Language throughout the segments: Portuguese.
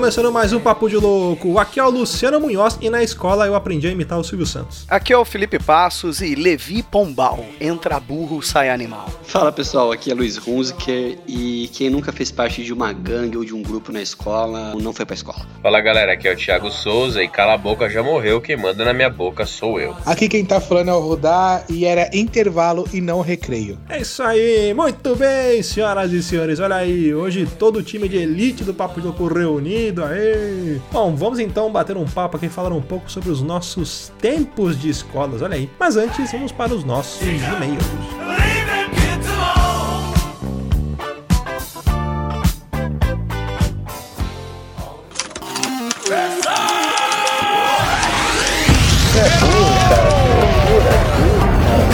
Começando mais um Papo de Louco. Aqui é o Luciano Munhoz e na escola eu aprendi a imitar o Silvio Santos. Aqui é o Felipe Passos e Levi Pombal. Entra burro, sai animal. Fala pessoal, aqui é Luiz Hunziker e quem nunca fez parte de uma gangue ou de um grupo na escola não foi pra escola. Fala galera, aqui é o Thiago Souza e cala a boca já morreu, quem manda na minha boca sou eu. Aqui quem tá falando é o Rudá e era intervalo e não recreio. É isso aí, muito bem, senhoras e senhores. Olha aí, hoje todo o time de elite do Papo de Louco reunido. Aê! Bom, vamos então bater um papo aqui e falar um pouco sobre os nossos tempos de escolas. Olha aí. Mas antes, vamos para os nossos e-mails.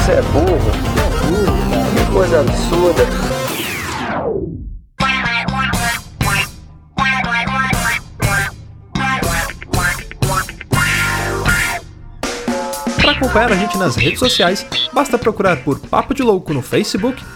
É burro, é. Que coisa absurda. Acompanhar a gente nas redes sociais, basta procurar por Papo de Louco no Facebook,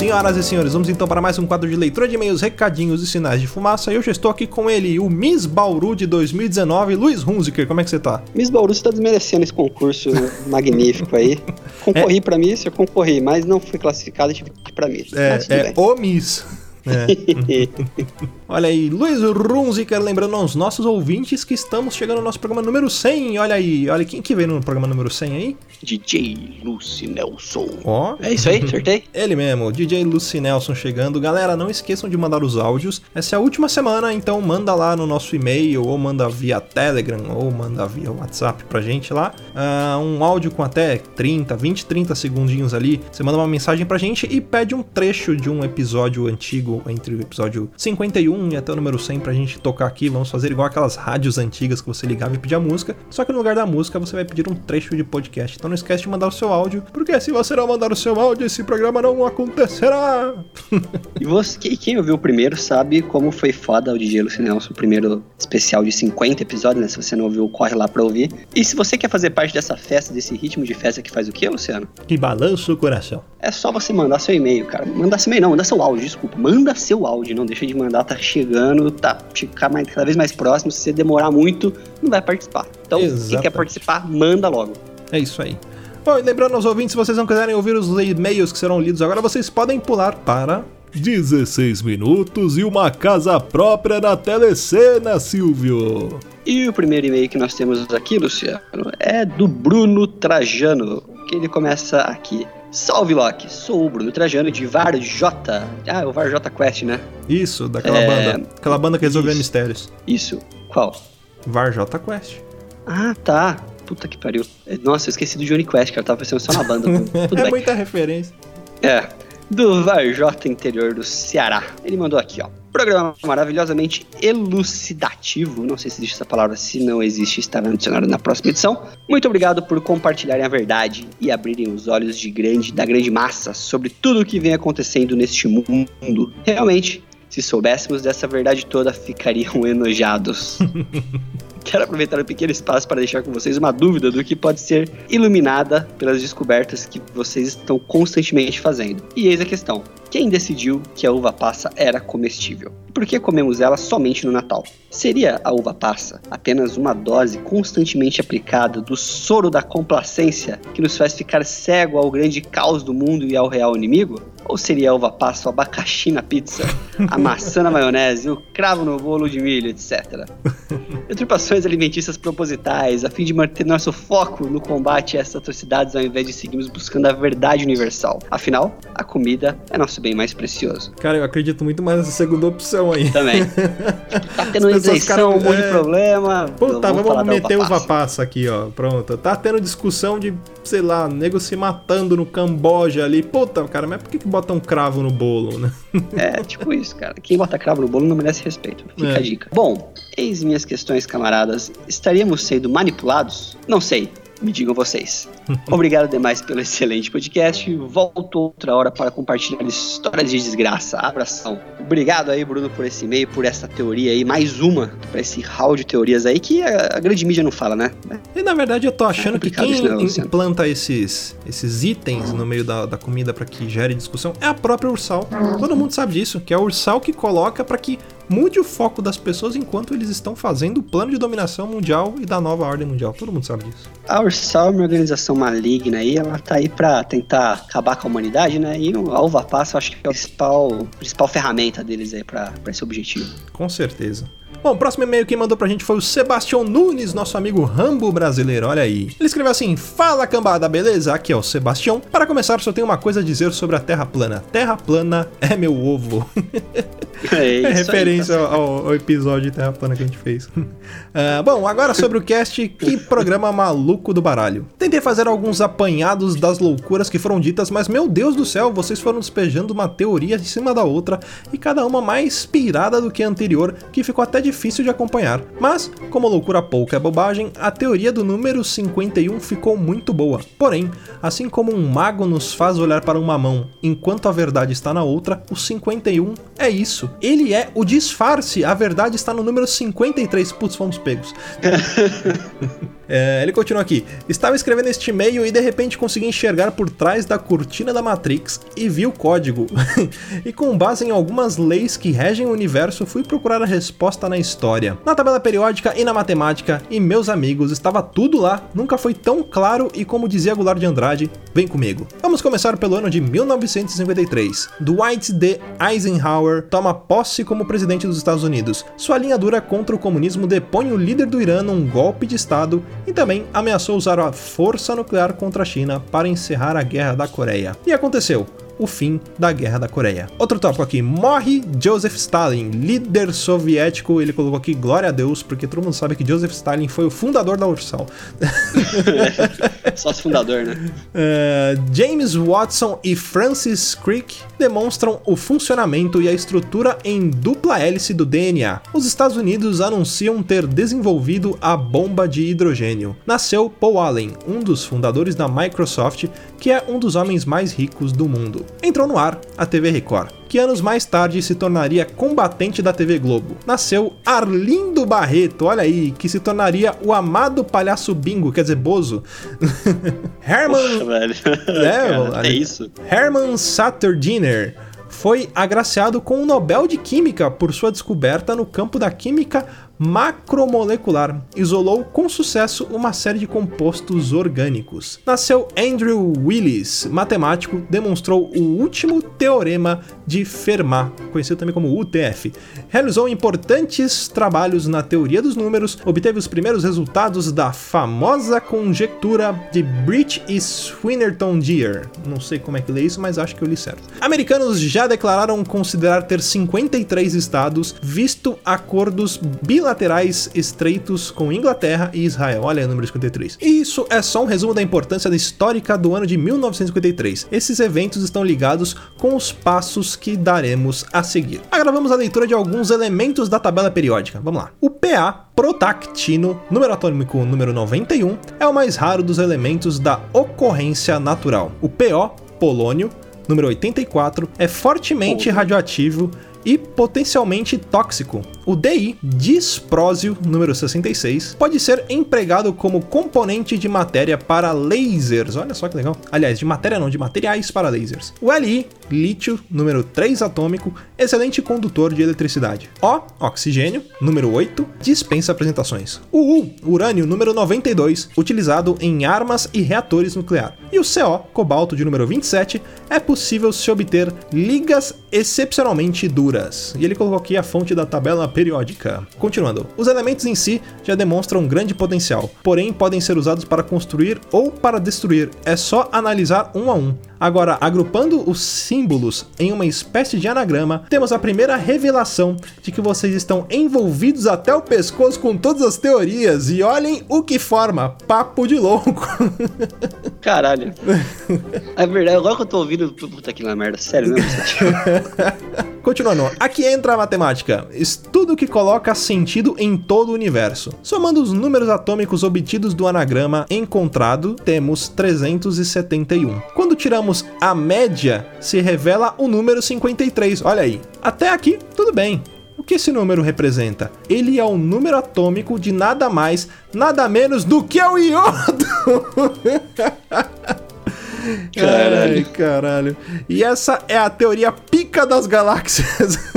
senhoras e senhores, vamos então para mais um quadro de leitura de e-mails, recadinhos e sinais de fumaça. Eu já estou aqui com ele, o Miss Bauru de 2019, Luiz Hunziker. Como é que você tá? Miss Bauru, você tá desmerecendo esse concurso magnífico aí. Concorri pra Miss, eu concorri, mas não fui classificado, tive que ir pra Miss. É, é o Miss. É. Olha aí, Luiz Runziker, lembrando aos nossos ouvintes que estamos chegando ao nosso programa número 100. Olha aí, olha quem que veio no programa número 100 aí? DJ Lucy Nelson. Ó, É isso aí, acertei? Ele mesmo, DJ Lucy Nelson chegando. Galera, não esqueçam de mandar os áudios. Essa é a última semana, então manda lá no nosso e-mail, ou manda via Telegram, ou manda via WhatsApp pra gente lá. Ah, um áudio com até 30, 20, 30 segundinhos ali. Você manda uma mensagem pra gente e pede um trecho de um episódio antigo, entre o episódio 51 e até o número 100 pra gente tocar aqui. Vamos fazer igual aquelas rádios antigas que você ligava e pedia música. Só que no lugar da música você vai pedir um trecho de podcast. Então não esquece de mandar o seu áudio, porque se você não mandar o seu áudio, esse programa não acontecerá. E você, quem- ouviu o primeiro sabe como foi foda o DJ Lucy Nelson, o primeiro especial de 50 episódios, né? Se você não ouviu, corre lá pra ouvir. E se você quer fazer parte dessa festa, desse ritmo de festa que faz o quê, Luciano? que balança o coração. É só você mandar seu e-mail, cara. Mandar seu e-mail, não, mandar seu áudio, desculpa. Manda seu áudio, não deixa de mandar, tá chegando, tá ficar mais, cada vez mais próximo. Se você demorar muito, não vai participar. Então, quem quer participar, manda logo. É isso aí. Bom, e lembrando aos ouvintes, se vocês não quiserem ouvir os e-mails que serão lidos agora, vocês podem pular para 16 minutos e uma casa própria na telecena, Silvio. E o primeiro e-mail que nós temos aqui, Luciano, é do Bruno Trajano, que ele começa aqui. Salve Loki, sou o Bruno Trajano de Varjota. Ah, o Varjota Quest, né? Isso, daquela É, banda. Aquela banda que resolveu isso. mistérios. Isso. Qual? Varjota Quest. Ah, tá. Puta que pariu. Nossa, eu esqueci do Johnny Quest, cara. Eu tava pensando só na banda. É bem. muita referência. É, do Varjota interior do Ceará. Ele mandou aqui, ó. Programa maravilhosamente elucidativo. Não sei se existe essa palavra, se não existe, estará no dicionário na próxima edição. Muito obrigado por compartilharem a verdade e abrirem os olhos de grande, da grande massa sobre tudo o que vem acontecendo neste mundo. Realmente, se soubéssemos dessa verdade toda, ficariam enojados. quero aproveitar um pequeno espaço para deixar com vocês uma dúvida do que pode ser iluminada pelas descobertas que vocês estão constantemente fazendo. E eis a questão: quem decidiu que a uva passa era comestível? Por que comemos ela somente no Natal? Seria a uva passa apenas uma dose constantemente aplicada do soro da complacência que nos faz ficar cego ao grande caos do mundo e ao real inimigo? Ou seria uva passa o abacaxi na pizza, a maçã na maionese, o cravo no bolo de milho, etc. Deturpações alimentícias propositais, a fim de manter nosso foco no combate a essas atrocidades ao invés de seguirmos buscando a verdade universal. Afinal, a comida é nosso bem mais precioso. Cara, eu acredito muito mais nessa segunda opção aí. Também. tá tendo As isenção, um monte de é, problema. Puta, falar vamos da meter uva uva passa. passa aqui, ó. Pronto. Tá tendo discussão de, sei lá, nego se matando no Camboja ali. Puta, cara, mas por que, que bota um cravo no bolo, né? É, tipo isso, cara. Quem bota cravo no bolo não merece respeito. Fica É. a dica. Bom, eis minhas questões, camaradas. Estaríamos sendo manipulados? Não sei. Me digam vocês. Obrigado demais pelo excelente podcast. Volto outra hora para compartilhar histórias de desgraça. Abração. Obrigado aí, Bruno, por esse e-mail, por essa teoria aí. Mais uma para esse hall de teorias aí que a, a grande mídia não fala, né? E na verdade eu tô achando que complicado quem isso, né, implanta esses, esses itens no meio da, da comida pra que gere discussão é a própria Ursal. Todo mundo sabe disso, que é a Ursal que coloca pra que mude o foco das pessoas enquanto eles estão fazendo o plano de dominação mundial e da nova ordem mundial. Todo mundo sabe disso. A Ursal é uma organização maligna aí, ela tá aí pra tentar acabar com a humanidade, né? E a Uva Passa eu acho que é a principal, principal ferramenta deles aí pra esse objetivo. Com certeza. Bom, o próximo e-mail que mandou pra gente foi o Sebastião Nunes, nosso amigo Rambo brasileiro, olha aí. Ele escreveu assim: Fala cambada, beleza? Aqui é o Sebastião. Para começar, só tenho uma coisa a dizer sobre a Terra plana. Terra plana é meu ovo. É, É isso aí, referência tá ao, ao episódio de Terra Plana que a gente fez. Ah, bom, agora sobre o cast, que programa maluco do baralho. Tentei fazer alguns apanhados das loucuras que foram ditas, mas meu Deus do céu, vocês foram despejando uma teoria em cima da outra e cada uma mais pirada do que a anterior, que ficou até difícil de acompanhar. Mas, como loucura pouca é bobagem, a teoria do número 51 ficou muito boa. Porém, assim como um mago nos faz olhar para uma mão enquanto a verdade está na outra, o 51 é isso. Ele é o disfarce, a verdade está no número 53. Putz, fomos pegos. É, ele continua aqui. Estava escrevendo este e-mail e de repente consegui enxergar por trás da cortina da Matrix e vi o código. e com base em algumas leis que regem o universo, fui procurar a resposta na história, na tabela periódica e na matemática. E meus amigos, estava tudo lá. Nunca foi tão claro e como dizia Goulart de Andrade, vem comigo. Vamos começar pelo ano de 1953. Dwight D. Eisenhower toma posse como presidente dos Estados Unidos. Sua linha dura contra o comunismo depõe o líder do Irã num golpe de Estado e também ameaçou usar a força nuclear contra a China para encerrar a Guerra da Coreia. E aconteceu. O fim da Guerra da Coreia. Outro tópico aqui: morre Joseph Stalin, líder soviético. Ele colocou aqui glória a Deus, porque todo mundo sabe que Joseph Stalin foi o fundador da Ursal. Sócio fundador, né? É, James Watson e Francis Crick demonstram o funcionamento e a estrutura em dupla hélice do DNA. Os Estados Unidos anunciam ter desenvolvido a bomba de hidrogênio. Nasceu Paul Allen, um dos fundadores da Microsoft, que é um dos homens mais ricos do mundo. Entrou no ar a TV Record que anos mais tarde se tornaria combatente da TV Globo. Nasceu Arlindo Barreto, olha aí, que se tornaria o amado palhaço bingo, quer dizer, Bozo. Herman Velho. É, Cara, é isso. Hermann Satterdiner foi agraciado com o Nobel de Química por sua descoberta no campo da química macromolecular. Isolou com sucesso uma série de compostos orgânicos. Nasceu Andrew Willis, matemático, demonstrou o último teorema de Fermat, conhecido também como UTF. Realizou importantes trabalhos na teoria dos números, obteve os primeiros resultados da famosa conjectura de Bridge e Swinnerton-Deer. Não sei como é que lê isso, mas acho que eu li certo. Americanos já declararam considerar ter 53 estados, visto acordos bilaterais estreitos com Inglaterra e Israel. Olha aí o número 53. E isso é só um resumo da importância da histórica do ano de 1953. Esses eventos estão ligados com os passos que daremos a seguir. Agora vamos à leitura de alguns elementos da tabela periódica. Vamos lá. O PA protactino, número atômico número 91, é o mais raro dos elementos da ocorrência natural. O PO, polônio, número 84, é fortemente radioativo e potencialmente tóxico. o DI disprósio número 66 pode ser empregado como componente de matéria para lasers. Olha só que legal. Aliás, de matéria não, de materiais para lasers. O Li, lítio número 3 atômico, excelente condutor de eletricidade. O, oxigênio, número 8, dispensa apresentações. O U, urânio número 92, utilizado em armas e reatores nucleares. E o CO, cobalto de número 27, é possível se obter ligas excepcionalmente duras. E ele colocou aqui a fonte da tabela periódica. Continuando, os elementos em si já demonstram grande potencial, porém podem ser usados para construir ou para destruir. É só analisar um a um. Agora, agrupando os símbolos em uma espécie de anagrama, temos a primeira revelação de que vocês estão envolvidos até o pescoço com todas as teorias e olhem o que forma papo de louco. Caralho. É verdade, agora que eu tô ouvindo, puta que na merda, sério mesmo. Continuando, aqui entra a matemática, estudo que coloca sentido em todo o universo. Somando os números atômicos obtidos do anagrama encontrado, temos 371. Quando tiramos a média, se revela o número 53. Olha aí. Até aqui, tudo bem. O que esse número representa? Ele é o número atômico de nada mais, nada menos do que o iodo. Caralho. Ai, caralho. E essa é a teoria pica das galáxias.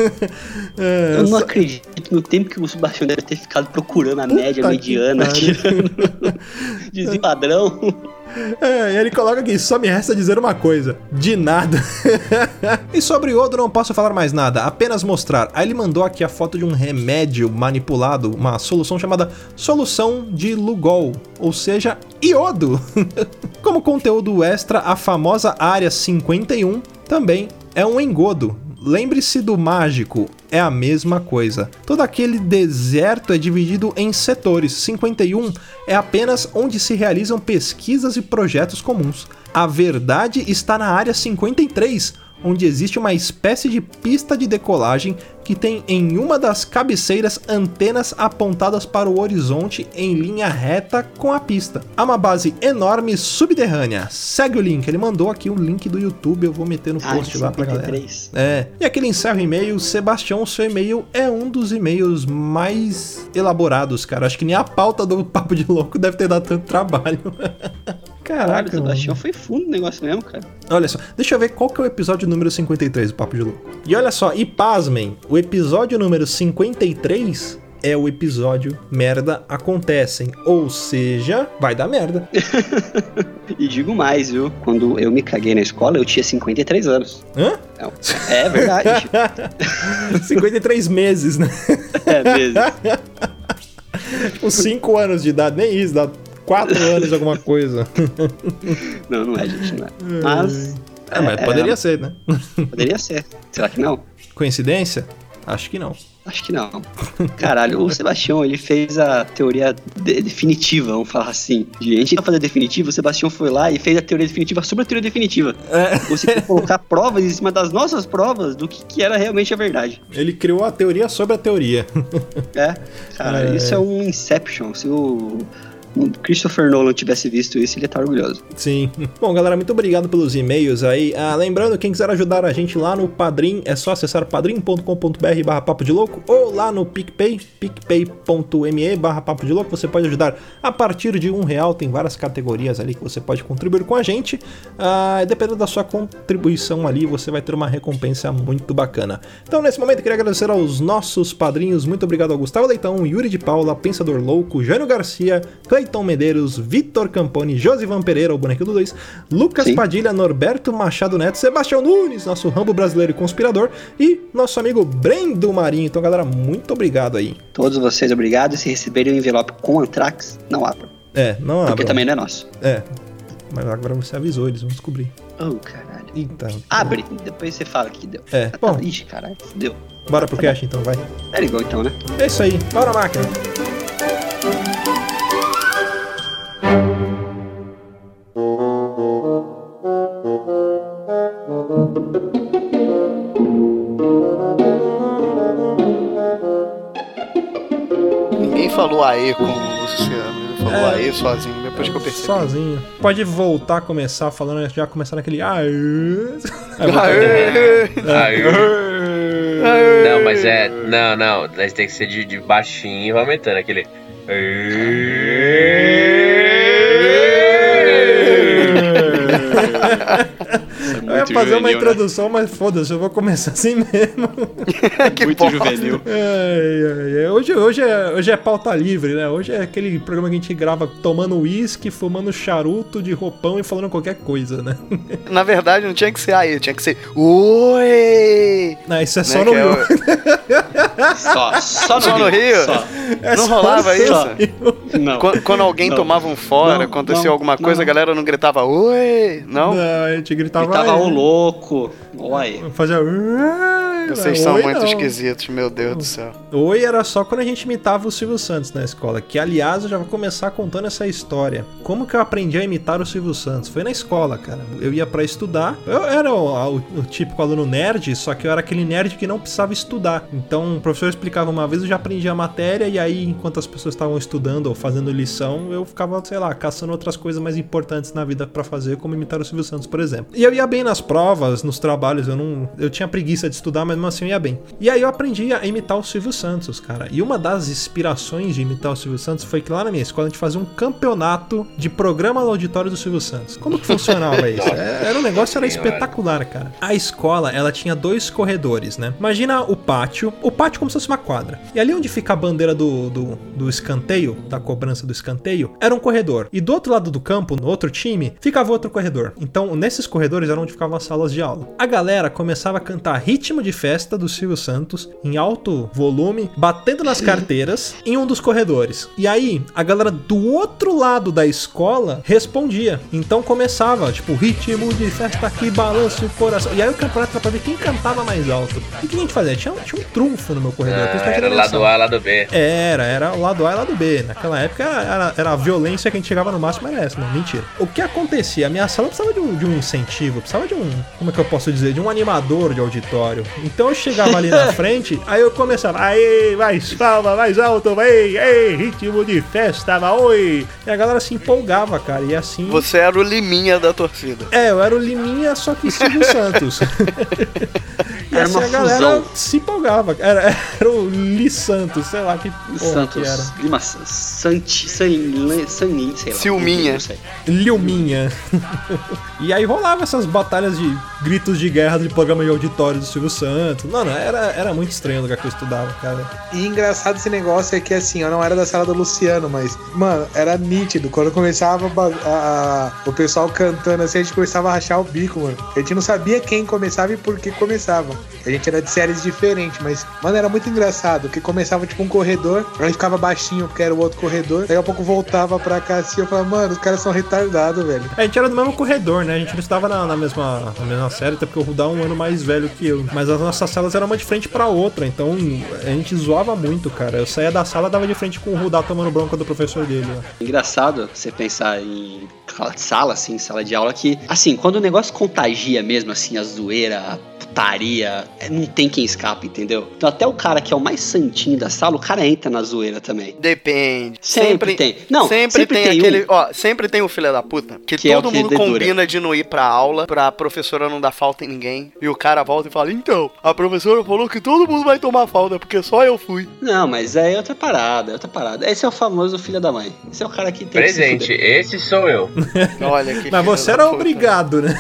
É, Eu não essa- acredito no tempo que o Sebastião deve ter ficado procurando a média que mediana, tirando desvio padrão. É, e ele coloca aqui, só me resta dizer uma coisa, de nada. e sobre o iodo não posso falar mais nada, apenas mostrar. Aí ele mandou aqui a foto de um remédio manipulado, uma solução chamada solução de Lugol, ou seja, iodo. Como conteúdo extra, a famosa área 51 também é um engodo. Lembre-se do mágico, é a mesma coisa. Todo aquele deserto é dividido em setores. 51 é apenas onde se realizam pesquisas e projetos comuns. A verdade está na área 53, onde existe uma espécie de pista de decolagem que tem em uma das cabeceiras antenas apontadas para o horizonte em linha reta com a pista. Há uma base enorme subterrânea. Segue o link, ele mandou aqui o link do YouTube, eu vou meter no Ah, post lá pra galera. 53. É. E aquele encerra o e-mail, Sebastião, seu e-mail é um dos e-mails mais elaborados, cara. Acho que nem a pauta do Papo de Louco deve ter dado tanto trabalho. Caralho, Caraca, o Sebastião foi fundo no negócio mesmo, cara. Olha só, deixa eu ver qual que é o episódio número 53 do Papo de Louco. E olha só, e pasmem, o episódio número 53 é o episódio Merda Acontecem. Ou seja, vai dar merda. E digo mais, viu? Quando eu me caguei na escola, eu tinha 53 anos. Hã? Não, é verdade. 53 meses, né? é mesmo. Os 5 anos de idade, nem isso, dá 4 anos alguma coisa. Não, não é, gente, não é. Mas É, mas É, poderia ser, né? poderia ser. Será que não? Coincidência? Acho que não. Acho que não. Caralho, o Sebastião, ele fez a teoria de- definitiva, vamos falar assim. De, a gente ia fazer a definitiva, o Sebastião foi lá e fez a teoria definitiva sobre a teoria definitiva. É, Você tem que colocar provas em cima das nossas provas do que, que era realmente a verdade. ele criou a teoria sobre a teoria. É, cara, É. isso é um Inception. Se o o Christopher Nolan tivesse visto isso, ele ia estar orgulhoso. Sim. Bom, galera, muito obrigado pelos e-mails aí. Ah, lembrando, quem quiser ajudar a gente lá no Padrim, é só acessar padrim.com.br barra papo de louco ou lá no PicPay, picpay.me barra papo de louco. Você pode ajudar a partir de um real, tem várias categorias ali que você pode contribuir com a gente. Ah, dependendo da sua contribuição ali, você vai ter uma recompensa muito bacana. Então, nesse momento, queria agradecer aos nossos padrinhos. Muito obrigado ao Gustavo Leitão, Yuri de Paula, Pensador Louco, Jânio Garcia, Cleiton Medeiros, Vitor Camponi, Josivan Pereira, o bonequinho do Luiz, Lucas Sim. Padilha, Norberto Machado Neto, Sebastião Nunes, nosso rambo brasileiro e conspirador, e nosso amigo Brendo Marinho. Então, galera, muito obrigado aí. Todos vocês, obrigado. E se receberem um envelope com Antrax, não abram. É, não Porque abram. também não é nosso. É. Mas agora você avisou, eles vão descobrir. Oh, caralho. Eita. Abre, depois você fala que deu. É, Ah, tá. bom. Ixi, caralho, deu. Bora pro cast então, vai. É igual então, né? É isso aí, bora máquina. 17 anos. Ele falou, é, aí sozinho, depois que eu percebi. Sozinho. Pode voltar a começar falando, né, já começar naquele. Ah, é". é, Aê! Aê! Aê! Aê! Não, mas é. Não, não. Mas tem que ser de, de baixinho e aumentando aquele. Aê! Ia fazer uma introdução, mas foda-se, eu vou começar assim mesmo. que Muito bosta. juvenil. Ai, ai, ai. Hoje, hoje, é, hoje é pauta livre, né? Hoje é aquele programa que a gente grava tomando uísque, fumando charuto de roupão e falando qualquer coisa, né? Na verdade, não tinha que ser aí, tinha que ser. Oi! Não, isso é Né, só que no é Rio. o- Só, só no Só no Rio? Só. É não rolava isso? Não. Quando, quando alguém Não. tomava um fora, Não, acontecia não, alguma coisa, não. a galera não gritava Oi! Não? Não, a gente gritava. Ele tava "Ai", o louco. Olha. Fazia. "Ai", Vocês são oi muito não. esquisitos, meu Deus do céu. Oi era só quando a gente imitava o Silvio Santos na escola. Que aliás eu já vou começar contando essa história. Como que eu aprendi a imitar o Silvio Santos? Foi na escola, cara. Eu ia pra estudar. Eu era o, o- o típico aluno nerd, só que eu era aquele nerd que não precisava estudar. Então o professor explicava uma vez, eu já aprendi a matéria, e aí, enquanto as pessoas estavam estudando ou fazendo lição, eu ficava, sei lá, caçando outras coisas mais importantes na vida pra fazer, como imitar o Silvio Santos, por exemplo. E eu ia bem nas provas, nos trabalhos, eu não. Eu tinha preguiça de estudar, mas mesmo assim eu ia bem. E aí eu aprendi a imitar o Silvio Santos, cara. E uma das inspirações de imitar o Silvio Santos foi que lá na minha escola a gente fazia um campeonato de programa no auditório do Silvio Santos. Como que funcionava isso? É, Era um negócio, era espetacular, cara. A escola, ela tinha dois corredores, né? Imagina o pátio, o pátio como se fosse uma quadra. E ali onde fica a bandeira do, do, do escanteio, da cobrança do escanteio, era um corredor. E do outro lado do campo, no outro time, ficava outro corredor. Então, nesses corredores era onde ficavam as salas de aula. A galera começava a cantar ritmo de festa do Silvio Santos em alto volume, batendo nas carteiras em um dos corredores. E aí, a galera do outro lado da escola respondia. Então começava, tipo, ritmo de festa que balança o coração. E aí o campeonato era pra ver quem cantava mais alto. E o que a gente fazia? Tinha, tinha um trunfo no meu corredor. Ah, era lado. A, lado B. Era, era o lado A e lado B. Naquela época era, era a violência que a gente chegava no máximo, era essa, não, mentira. O que acontecia? A minha sala precisava de um, de um incentivo, precisava de um, como é que eu posso dizer? De um animador de auditório. Então eu chegava ali na frente, aí eu começava, aí, mais palma, mais alto, vai, ei, ritmo de festa, vai, oi. E a galera se empolgava, cara, e assim... Você era o liminha da torcida. É, eu era o Liminha, só que Silvio Santos. e Era assim uma a galera fusão. se empolgava. Era, era o Li Santos, sei lá que porra Santos. que era. Lima Santi. Sanlin, Sanlin, sei lá. Silminha. Não sei. Lilminha. e aí rolava essas batalhas de gritos de guerra de programa de auditório do Silvio Santos. Mano, era, era muito estranho o lugar que eu estudava, cara. E engraçado esse negócio é que assim, eu não era da sala do Luciano, mas, mano, era nítido. Quando começava a- a- o pessoal cantando assim, a gente começava a rachar o bico, mano. A gente não sabia quem começava e por que começava. A gente era de séries diferentes, mas, mano, era muito engraçado. Porque começava tipo um corredor, aí ficava baixinho, porque era o outro corredor. Daqui a pouco voltava pra cá assim, eu falava, mano, os caras são retardados, velho. A gente era do mesmo corredor, né? A gente não estava na, na mesma, na mesma série, até porque o Rudá é um ano mais velho que eu. Mas as nossas salas eram uma de frente pra outra, então a gente zoava muito, cara. Eu saía da sala dava de frente com o Rudá tomando bronca do professor dele. ó. Engraçado você pensar em sala, assim, sala de aula, que, assim, quando o negócio contagia mesmo, assim, a zoeira, a putaria, é, não tem quem escapa, entendeu? Então até o cara que é o mais santinho da sala, o cara entra na zoeira também. Depende. Sempre tem. Não, sempre, sempre tem, tem aquele. um. Ó, sempre tem o filho da puta. Que, Que é todo que mundo dedura. combina de não ir pra aula, pra professora não dar falta em ninguém. E o cara volta e fala: Então, a professora falou que todo mundo vai tomar falta, porque só eu fui. Não, mas é outra parada, é outra parada. Esse é o famoso filho da mãe. Esse é o cara que tem Presente, que esse sou eu. Olha que. Mas você da era puta. obrigado, né?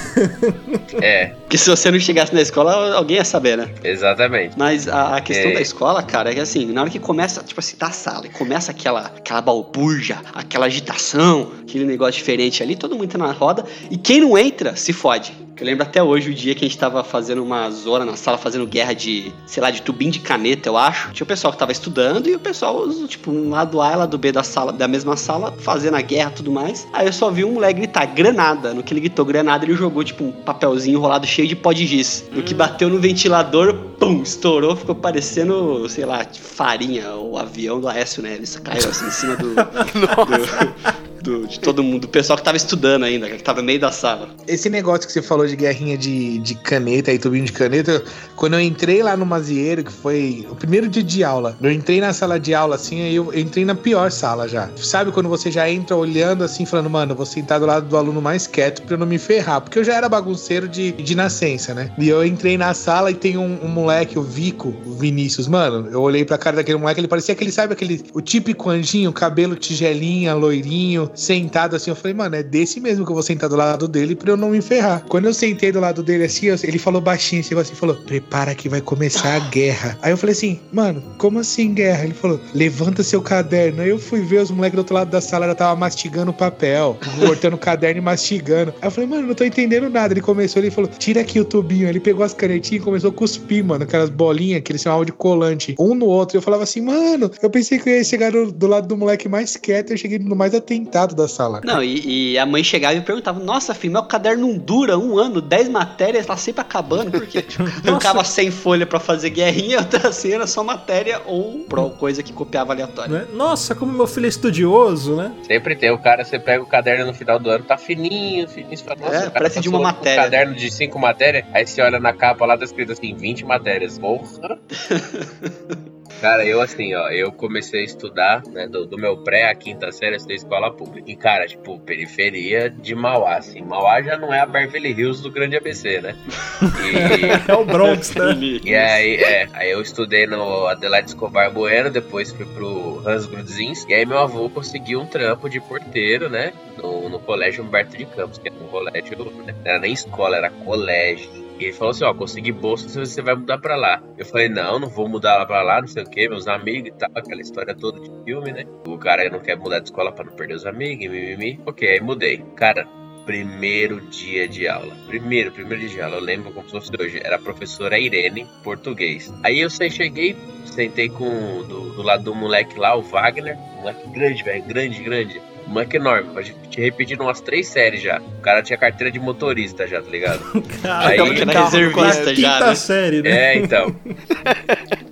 É, Porque se você não chegasse na escola, alguém ia saber, né? exatamente. Mas a, a questão É. da escola, cara, é que assim, na hora que começa, tipo assim, tá a sala, e começa aquela, aquela balbúrdia, aquela agitação, aquele negócio diferente ali, todo mundo entra na roda, e quem não entra, se fode. Eu lembro até hoje o dia que a gente tava fazendo uma zona na sala, fazendo guerra de, sei lá, de tubinho de caneta, eu acho. Tinha o pessoal que tava estudando e o pessoal, tipo, um lado A e lado B da sala, da mesma sala, fazendo a guerra e tudo mais. Aí eu só vi um moleque gritar granada. No que ele gritou granada, ele jogou, tipo, um papelzinho enrolado cheio de pó de giz. No que bateu no ventilador, pum, estourou, ficou parecendo, sei lá, farinha, o avião do Aécio Neves. Caiu assim em cima do. do- do- de todo mundo, do pessoal que tava estudando ainda, que tava no meio da sala. Esse negócio que você falou de guerrinha de, de caneta e tubinho de caneta, quando eu entrei lá no Mazieiro, que foi o primeiro dia de aula, eu entrei na sala de aula assim, aí eu entrei na pior sala já. Sabe quando você já entra olhando assim, falando, mano, vou sentar do lado do aluno mais quieto pra eu não me ferrar, porque eu já era bagunceiro de, de nascença, né? E eu entrei na sala e tem um, um moleque, o Vico, o Vinícius, mano, eu olhei pra cara daquele moleque, ele parecia aquele, sabe, aquele, o típico anjinho, cabelo tigelinha, loirinho, sentado assim, eu falei, mano, é desse mesmo que eu vou sentar do lado dele pra eu não me ferrar. Quando eu sentei do lado dele assim, eu- ele falou baixinho, chegou assim, falou, prepara que vai começar a guerra. Aí eu falei assim, mano, como assim guerra? Ele falou, levanta seu caderno. Aí eu fui ver os moleques do outro lado da sala, ela tava mastigando o papel, cortando o caderno e mastigando. Aí eu falei, mano, não tô entendendo nada. Ele começou, ele falou, tira aqui o tubinho. Ele pegou as canetinhas e começou a cuspir, mano, aquelas bolinhas que eles chamavam de colante, um no outro. Eu falava assim, mano, eu pensei que eu ia chegar do, do lado do moleque mais quieto, eu cheguei no mais atentado da sala. Não, e, e a mãe chegava e perguntava: Nossa, filho, meu caderno não dura um ano, 10 matérias, tá sempre acabando, porque tipo, arrancava 100 folhas pra fazer guerrinha, outra assim era só matéria ou pro coisa que copiava aleatório. Né? Nossa, como meu filho é estudioso, né? Sempre tem o cara, você pega o caderno no final do ano, tá fininho, fininho. Você fala, nossa, É, o cara parece de uma matéria. Um caderno de cinco matérias, aí você olha na capa lá, tá escrito assim, 20 matérias. Porra! Cara, eu assim, ó, eu comecei a estudar, né, do, do meu pré à quinta série, eu estudei escola pública. E, cara, tipo, periferia de Mauá, assim. Mauá já não é a Beverly Hills do grande ABC, né? E, É o Bronx, né? e aí, é, aí eu estudei no Adelaide Escobar Bueno, depois fui pro Hans Grudzins, e aí meu avô conseguiu um trampo de porteiro, né, no, no colégio Humberto de Campos, que é um colégio, né, não era nem escola, era colégio. E ele falou assim, ó, consegui bolsa, você vai mudar pra lá. Eu falei, não, não vou mudar pra lá, não sei o que, meus amigos e tal, aquela história toda de filme, né. O cara não quer mudar de escola pra não perder os amigos, mimimi. Ok, aí mudei. Cara, primeiro dia de aula. Primeiro, primeiro dia de aula. Eu lembro como se fosse hoje. Era a professora Irene, português. Aí eu sei, cheguei, sentei com do, do lado do moleque lá, o Wagner. Moleque grande, velho. Grande, grande. Moleque enorme. A gente tinha repetido umas três séries já. O cara tinha carteira de motorista já, tá ligado? Aí- Tava aqui na no reservista já, quinta né? série, né? É, então.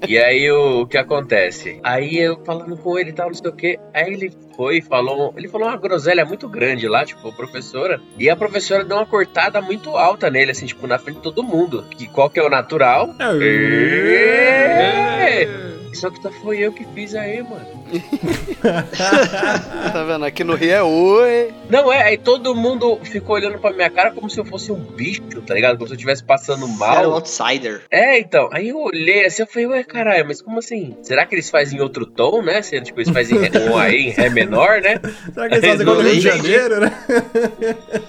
E aí o, o que acontece? Aí eu falando com ele e tal, não sei o que. Aí ele foi e falou. Ele falou uma groselha muito grande lá, tipo, professora. E a professora deu uma cortada muito alta nele, assim, tipo, na frente de todo mundo. Que qual que é o natural? É. Só que tá- foi eu que fiz aí, mano. Tá vendo? Aqui no Rio é oi. Não, é, aí todo mundo ficou olhando pra minha cara como se eu fosse um bicho, tá ligado? Como se eu estivesse passando Era o mal. outsider. É, então. Aí eu olhei assim, eu falei, ué, caralho, mas como assim? Será que eles fazem em outro tom, né? Se, tipo, eles fazem em ré, um aí em ré menor, né? Será que eles fazem igual no Rio de. Janeiro, né?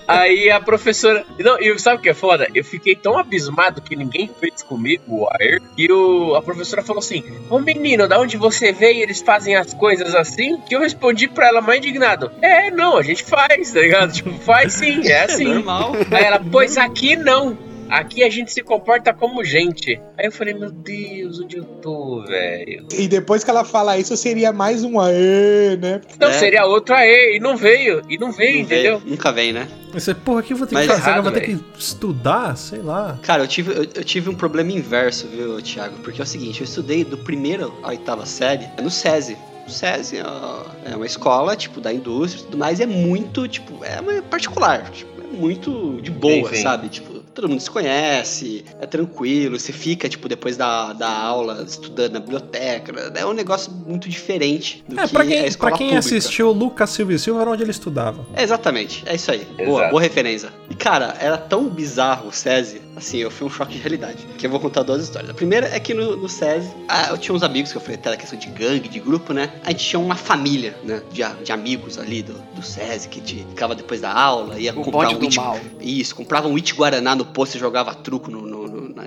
Aí a professora. Não, e sabe o que é foda? Eu fiquei tão abismado que ninguém fez comigo o AER que o, a professora falou assim: Ô menino, da onde você veio eles fazem as coisas assim? Que eu respondi pra ela mais indignado: É, não, a gente faz, tá ligado? Tipo, faz sim, é É assim. normal. Aí ela, pois aqui não. Aqui a gente se comporta como gente. Aí eu falei, meu Deus, onde eu tô, velho? E depois que ela fala isso, seria mais um aê, né? Não, É. seria outro aí, e não veio, e não veio, Não veio, entendeu? Nunca vem, né? Você, porra, o que eu vou ter Mas que fazer? errado, eu vou ter que estudar? Sei lá. Cara, eu tive, eu, eu tive um problema inverso, viu, Thiago? Porque é o seguinte, eu estudei do primeiro à oitava série no SESI. O SESI ó, é uma escola, tipo, da indústria e tudo mais, e é muito, tipo, é uma particular, tipo, é muito de boa, sabe? Tipo, todo mundo se conhece, é tranquilo, você fica, tipo, depois da, da aula, estudando na biblioteca, é um negócio muito diferente do É, que pra a quem, escola pra quem pública. assistiu o Lucas Silva e Silva era onde ele estudava. É, exatamente, é isso aí. Boa, Exato. boa referência. E cara, era tão bizarro o SESI, assim, eu fui um choque de realidade. Que eu vou contar duas histórias. A primeira é que no, no SESI, ah, eu tinha uns amigos que eu falei até da questão de gangue, de grupo, né? A gente tinha uma família, né? De, de amigos ali do, do SESI que te, ficava depois da aula, ia O comprar um It-. Isso, comprava um It Guaraná no posto e jogava truco no,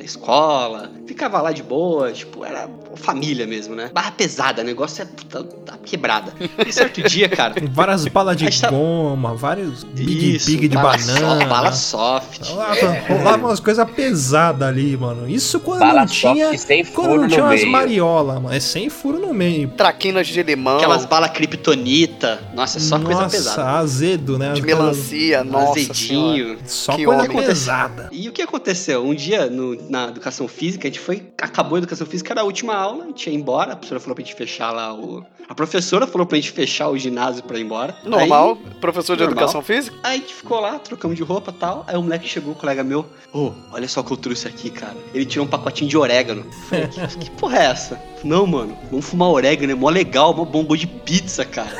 escola. Ficava lá de boa, tipo, era família mesmo, né? Barra pesada, o negócio é puta, tá quebrada. E certo dia, cara. Várias balas de tá- goma, vários Big Isso, Pig de bala banana. soft, bala soft. Rolava, rolava umas coisas pesadas ali, mano. Isso quando Bala não tinha. soft sem Quando furo não tinha no umas meio. mariolas, mano. É sem furo no meio. Traquinas de limão. Aquelas balas kryptonita. Nossa, é só coisa Nossa, pesada. azedo, né? de melancia, nossa senhora. Azedinho. Só Que coisa homem. pesada. E o que aconteceu? Um dia, no- na educação física, a gente foi, acabou a educação física, era a última aula, a gente ia embora, a professora falou pra gente fechar lá o. A professora falou pra gente fechar o ginásio pra ir embora. Normal, Aí, professor de normal. educação física. Aí a gente ficou lá, trocamos de roupa e tal. Aí o moleque chegou, o colega meu, ô, olha só o que eu trouxe aqui, cara. Ele tirou um pacotinho de orégano. Falei, que, que porra é essa? Não, mano, vamos fumar orégano, é mó legal, mó bombom de pizza, cara.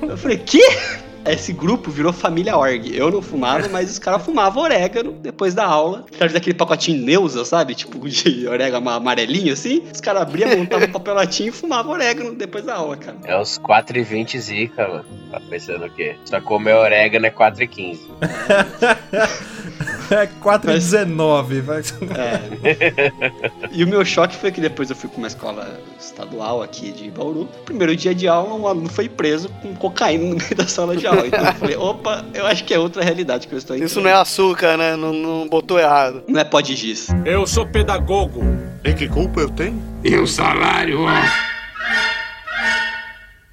Eu falei, que? Esse grupo virou família org. Eu não fumava, mas os caras fumavam orégano depois da aula. Traz daquele pacotinho Neuza, sabe? Tipo de orégano amarelinho assim. Os caras abriam, montavam um papel latinho e fumavam orégano depois da aula, cara. É os 4,20 zica, mano. Tá pensando o quê? Só comer orégano é 4,15. É 4,19. vai. É. E o meu choque foi que depois eu fui pra uma escola estadual aqui de Bauru. Primeiro dia de aula, um aluno foi preso com cocaína no meio da sala de aula. Então eu falei, opa, eu acho que é outra realidade que eu estou Isso não é açúcar, né? Não, não botou errado. Não é pó de giz. Eu sou pedagogo. E que culpa eu tenho? E o salário, ó.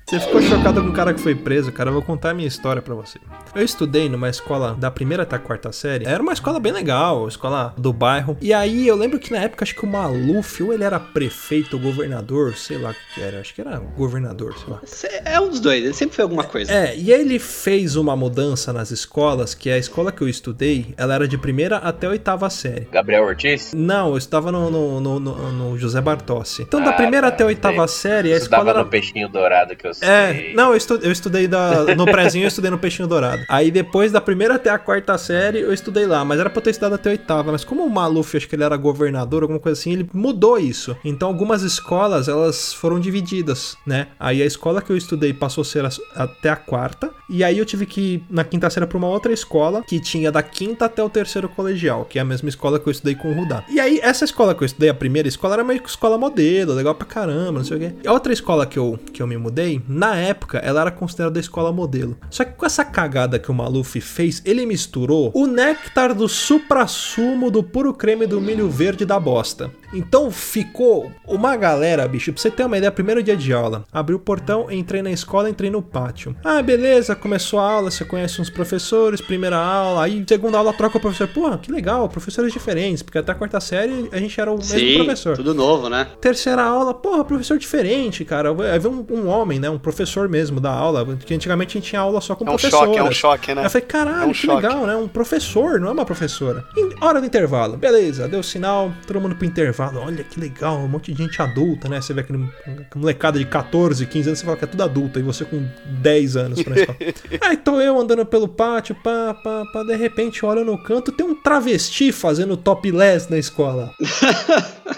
Você ficou chocado com o cara que foi preso, cara? Eu vou contar a minha história pra você. Eu estudei numa escola da primeira até a quarta série. Era uma escola bem legal, escola do bairro. E aí eu lembro que na época acho que o Maluf, ou ele era prefeito ou governador, sei lá o que era. Acho que era governador, sei lá. É um dos dois, ele sempre foi alguma coisa. É, e ele fez uma mudança nas escolas, que a escola que eu estudei, ela era de primeira até a oitava série. Gabriel Ortiz? Não, eu estava no, no, no, no- no José Bartossi. Então, da Ah, primeira tá, até a oitava sei. série, a Estudava escola era... no peixinho dourado que eu sei. É, não, eu, estu- eu estudei da, no prézinho, eu estudei no Peixinho Dourado. Aí depois da primeira até a quarta série, eu estudei lá, mas era pra eu ter estudado até a oitava. Mas como o Maluf, acho que ele era governador, alguma coisa assim, ele mudou isso. Então algumas escolas, elas foram divididas, né? Aí a escola que eu estudei passou a ser a- até a quarta, e aí eu tive que ir na quinta série pra uma outra escola, que tinha da quinta até o terceiro colegial, que é a mesma escola que eu estudei com o Rudá. E aí, essa escola que eu estudei, a primeira escola, era meio que escola modelo, legal pra caramba, não sei o quê. E a outra escola que eu, que eu me mudei, na época, ela era considerada escola modelo. Só que com essa cagada que o Maluf fez, ele misturou o néctar do supra-sumo do puro creme do milho verde da bosta. Então ficou uma galera, bicho, pra você ter uma ideia, primeiro dia de aula, abri o portão, entrei na escola, entrei no pátio. Ah, beleza, começou a aula, você conhece uns professores, primeira aula, aí segunda aula troca o professor. Pô, que legal, professores diferentes, porque até a quarta série a gente era o mesmo Sim, professor. tudo novo, né? Terceira aula, porra, professor diferente, cara. Aí veio um, um homem, né? Um professor mesmo da aula. Que antigamente a gente tinha aula só com É um choque, é um choque, né? Aí eu falei, caralho, É um que choque. legal, né? Um professor, não é uma professora. Hora do intervalo, beleza, deu sinal, todo mundo pro intervalo. Olha que legal, um monte de gente adulta, né? Você vê aquele molecada de 14, 15 anos, você fala que é tudo adulto, e você com 10 anos pra escola. Aí tô eu andando pelo pátio, pá, pá, pá, de repente olho no canto, tem um travesti fazendo topless na escola.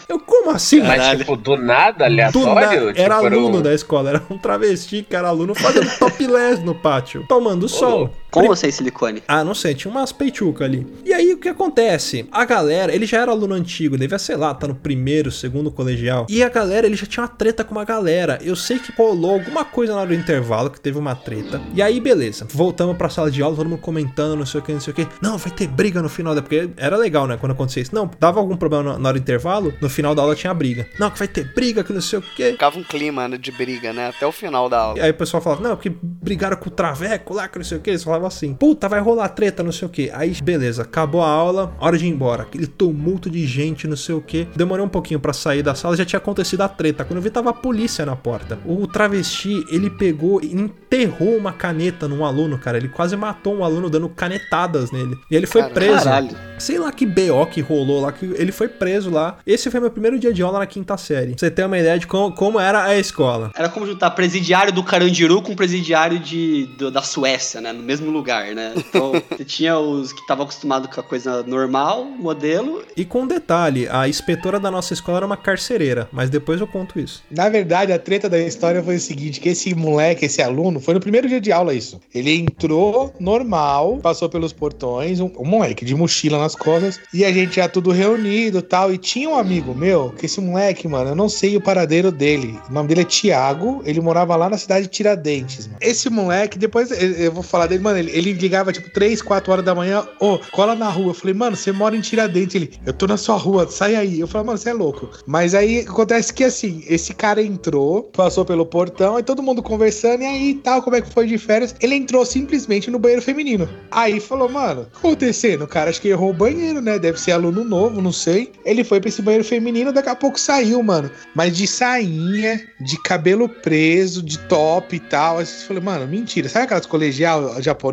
Eu, como assim? Mas, Caralho. tipo, do nada, Do aleatório? na- tipo, Era aluno um- da escola, era um travesti que era aluno fazendo topless no pátio, tomando sol. Com ou sem silicone? Ah, não sei, tinha umas peitucas ali. E aí o que acontece? A galera, ele já era aluno antigo, devia, sei lá, tá no primeiro, segundo colegial. E a galera, ele já tinha uma treta com uma galera. Eu sei que rolou alguma coisa na hora do intervalo, que teve uma treta. E aí, beleza. Voltamos pra sala de aula, todo mundo comentando, não sei o que, não sei o que. Não, vai ter briga no final da. Porque era legal, né? Quando acontecia isso. Não, dava algum problema na- na hora do intervalo, no final da aula tinha briga. Não, que vai ter briga, que não sei o que. Ficava um clima né, de briga, né? Até o final da aula. E aí o pessoal falava, não, porque brigaram com o Traveco lá, que não sei o que. Eles falavam assim, puta, vai rolar treta, não sei o que. Aí, beleza, acabou a aula, hora de ir embora. Aquele tumulto de gente, não sei o que. Demorei um pouquinho pra sair da sala, já tinha acontecido a treta. Quando eu vi, tava a polícia na porta. O travesti, ele pegou e enterrou uma caneta num aluno, cara. Ele quase matou um aluno dando canetadas nele. E ele foi Caralho. preso. Caralho. Sei lá que BO que rolou lá, que ele foi preso lá. Esse foi meu primeiro dia de aula na quinta série. Pra você ter uma ideia de como, como era a escola. Era como juntar presidiário do Carandiru com presidiário de, do- da Suécia, né? No mesmo lugar, né? Então, você tinha os que estavam acostumados com a coisa normal, modelo. E com um detalhe, a inspetora da nossa escola era uma carcereira, mas depois eu conto isso. Na verdade, a treta da história foi o seguinte: que esse moleque, esse aluno, foi no primeiro dia de aula isso. Ele entrou normal, passou pelos portões, um, um moleque de mochila nas costas, e a gente já tudo reunido e tal. E tinha um amigo meu, que esse moleque, mano, eu não sei o paradeiro dele. O nome dele é Tiago, ele morava lá na cidade de Tiradentes, mano. Esse moleque, depois eu- eu vou falar dele, mano, ele, ele ligava tipo 3, 4 horas da manhã, ô, cola na rua. Eu falei, mano, você mora em Tiradentes. Ele, eu tô na sua rua, sai aí. Eu falei, mano, você é louco. Mas aí acontece que assim, esse cara entrou, passou pelo portão, e todo mundo conversando, e aí tal, como é que foi de férias? Ele entrou simplesmente no banheiro feminino. Aí falou, mano, o que tá acontecendo? O cara acho que errou o banheiro, né? Deve ser aluno novo, não sei. Ele foi pra esse banheiro feminino, daqui a pouco saiu, mano. Mas de sainha, de cabelo preso, de top e tal. Aí você falou, mano, mentira. Sabe aquelas colegial japonesa?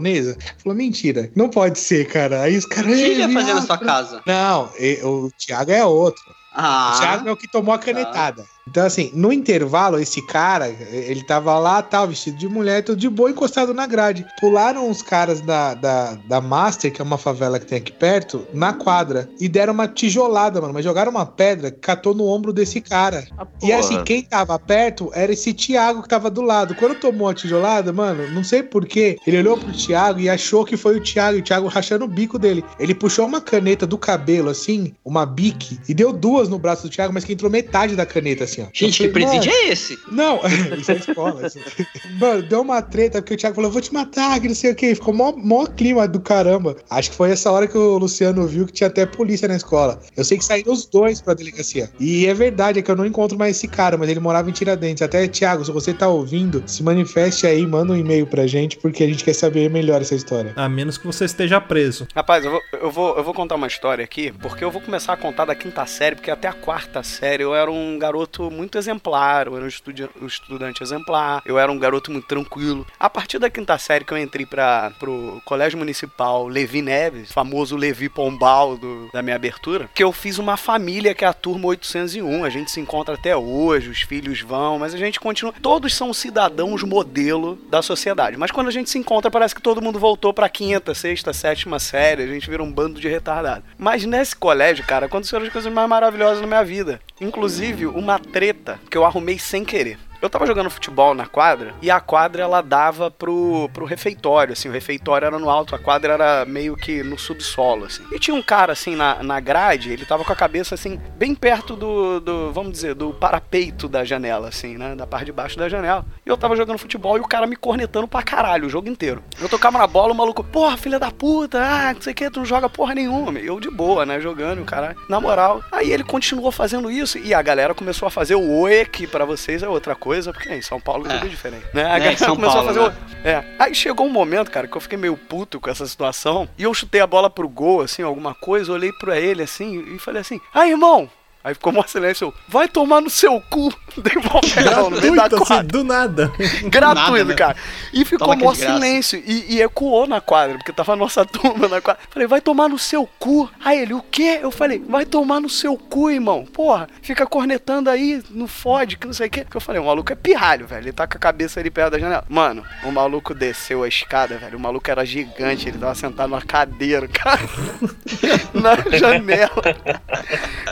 Falou, mentira. Não pode ser, cara. Aí os caras. O que ele ia "Ei, fazer na viado." sua casa? Não, e- o Thiago é outro. Ah, O Thiago é o que tomou a canetada. Então, assim, no intervalo, esse cara, ele tava lá, tal, vestido de mulher, tudo de boa, encostado na grade. Pularam os caras da, da, da Master, que é uma favela que tem aqui perto, na quadra. E deram uma tijolada, mano. Mas jogaram uma pedra, catou no ombro desse cara. E assim, quem tava perto era esse Thiago que tava do lado. Quando tomou a tijolada, mano, não sei porquê, ele olhou pro Thiago e achou que foi o Thiago, e o Thiago rachando o bico dele. Ele puxou uma caneta do cabelo, assim, uma bique, e deu duas no braço do Thiago, mas que entrou metade da caneta, assim, ó. gente, que falei, presídio "Mano, é esse? não, isso é escola. Isso. Mano, deu uma treta porque o Thiago falou: vou te matar, que não sei o que. Ficou mó, mó clima do caramba. Acho que foi essa hora que o Luciano viu que tinha até polícia na escola. Eu sei que saíram os dois pra delegacia. E é verdade, é que eu não encontro mais esse cara, mas ele morava em Tiradentes. Até, Thiago, se você tá ouvindo, se manifeste aí, manda um e-mail pra gente, porque a gente quer saber melhor essa história. A menos que você esteja preso. Rapaz, eu vou, eu, vou, eu vou contar uma história aqui, porque eu vou começar a contar da quinta série, porque até a quarta série eu era um garoto muito exemplar, eu era um, estudi- um estudante exemplar, eu era um garoto muito tranquilo. A partir da quinta série que eu entrei para pro Colégio Municipal Levi Neves, famoso Levi Pombal do- da minha abertura, que eu fiz uma família que é a turma 801. A gente se encontra até hoje, os filhos vão, mas a gente continua. Todos são cidadãos modelo da sociedade. Mas quando a gente se encontra, parece que todo mundo voltou pra quinta, sexta, sétima série. A gente vira um bando de retardado. Mas nesse colégio, cara, aconteceram as coisas mais maravilhosas na minha vida. Inclusive, uma treta que eu arrumei sem querer. Eu tava jogando futebol na quadra e a quadra ela dava pro, pro refeitório, assim, o refeitório era no alto, a quadra era meio que no subsolo, assim. E tinha um cara, assim, na, na grade, ele tava com a cabeça, assim, bem perto do, do, vamos dizer, do parapeito da janela, assim, né, da parte de baixo da janela. E eu tava jogando futebol e o cara me cornetando pra caralho o jogo inteiro. Eu tocava na bola, o maluco, porra, filha da puta, ah, não sei o que, tu não joga porra nenhuma. Eu de boa, né, jogando, o cara, na moral. Aí ele continuou fazendo isso e a galera começou a fazer o oe, que pra vocês é outra coisa, porque em São Paulo tudo é diferente, né? A É, galera São começou Paulo, a fazer né? o... É. Aí chegou um momento, cara, que eu fiquei meio puto com essa situação e eu chutei a bola pro gol, assim, alguma coisa, olhei pra ele, assim, e falei assim, ah, irmão... Aí ficou mó silêncio, eu, vai tomar no seu cu, dei uma pegão no meio da Gratuito, quadra. assim, do nada. Gratuito, Nada, né? cara. E ficou Toma mó silêncio. E, e ecoou na quadra, porque tava a nossa turma na quadra. Falei, vai tomar no seu cu. Aí ele, o quê? Eu falei, vai tomar no seu cu, irmão. Porra, fica cornetando aí, não fode, que não sei o quê. Porque eu falei, o maluco é pirralho, velho. Ele tá com a cabeça ali perto da janela. Mano, o maluco desceu a escada, velho. O maluco era gigante, ele tava sentado numa cadeira, cara. na janela.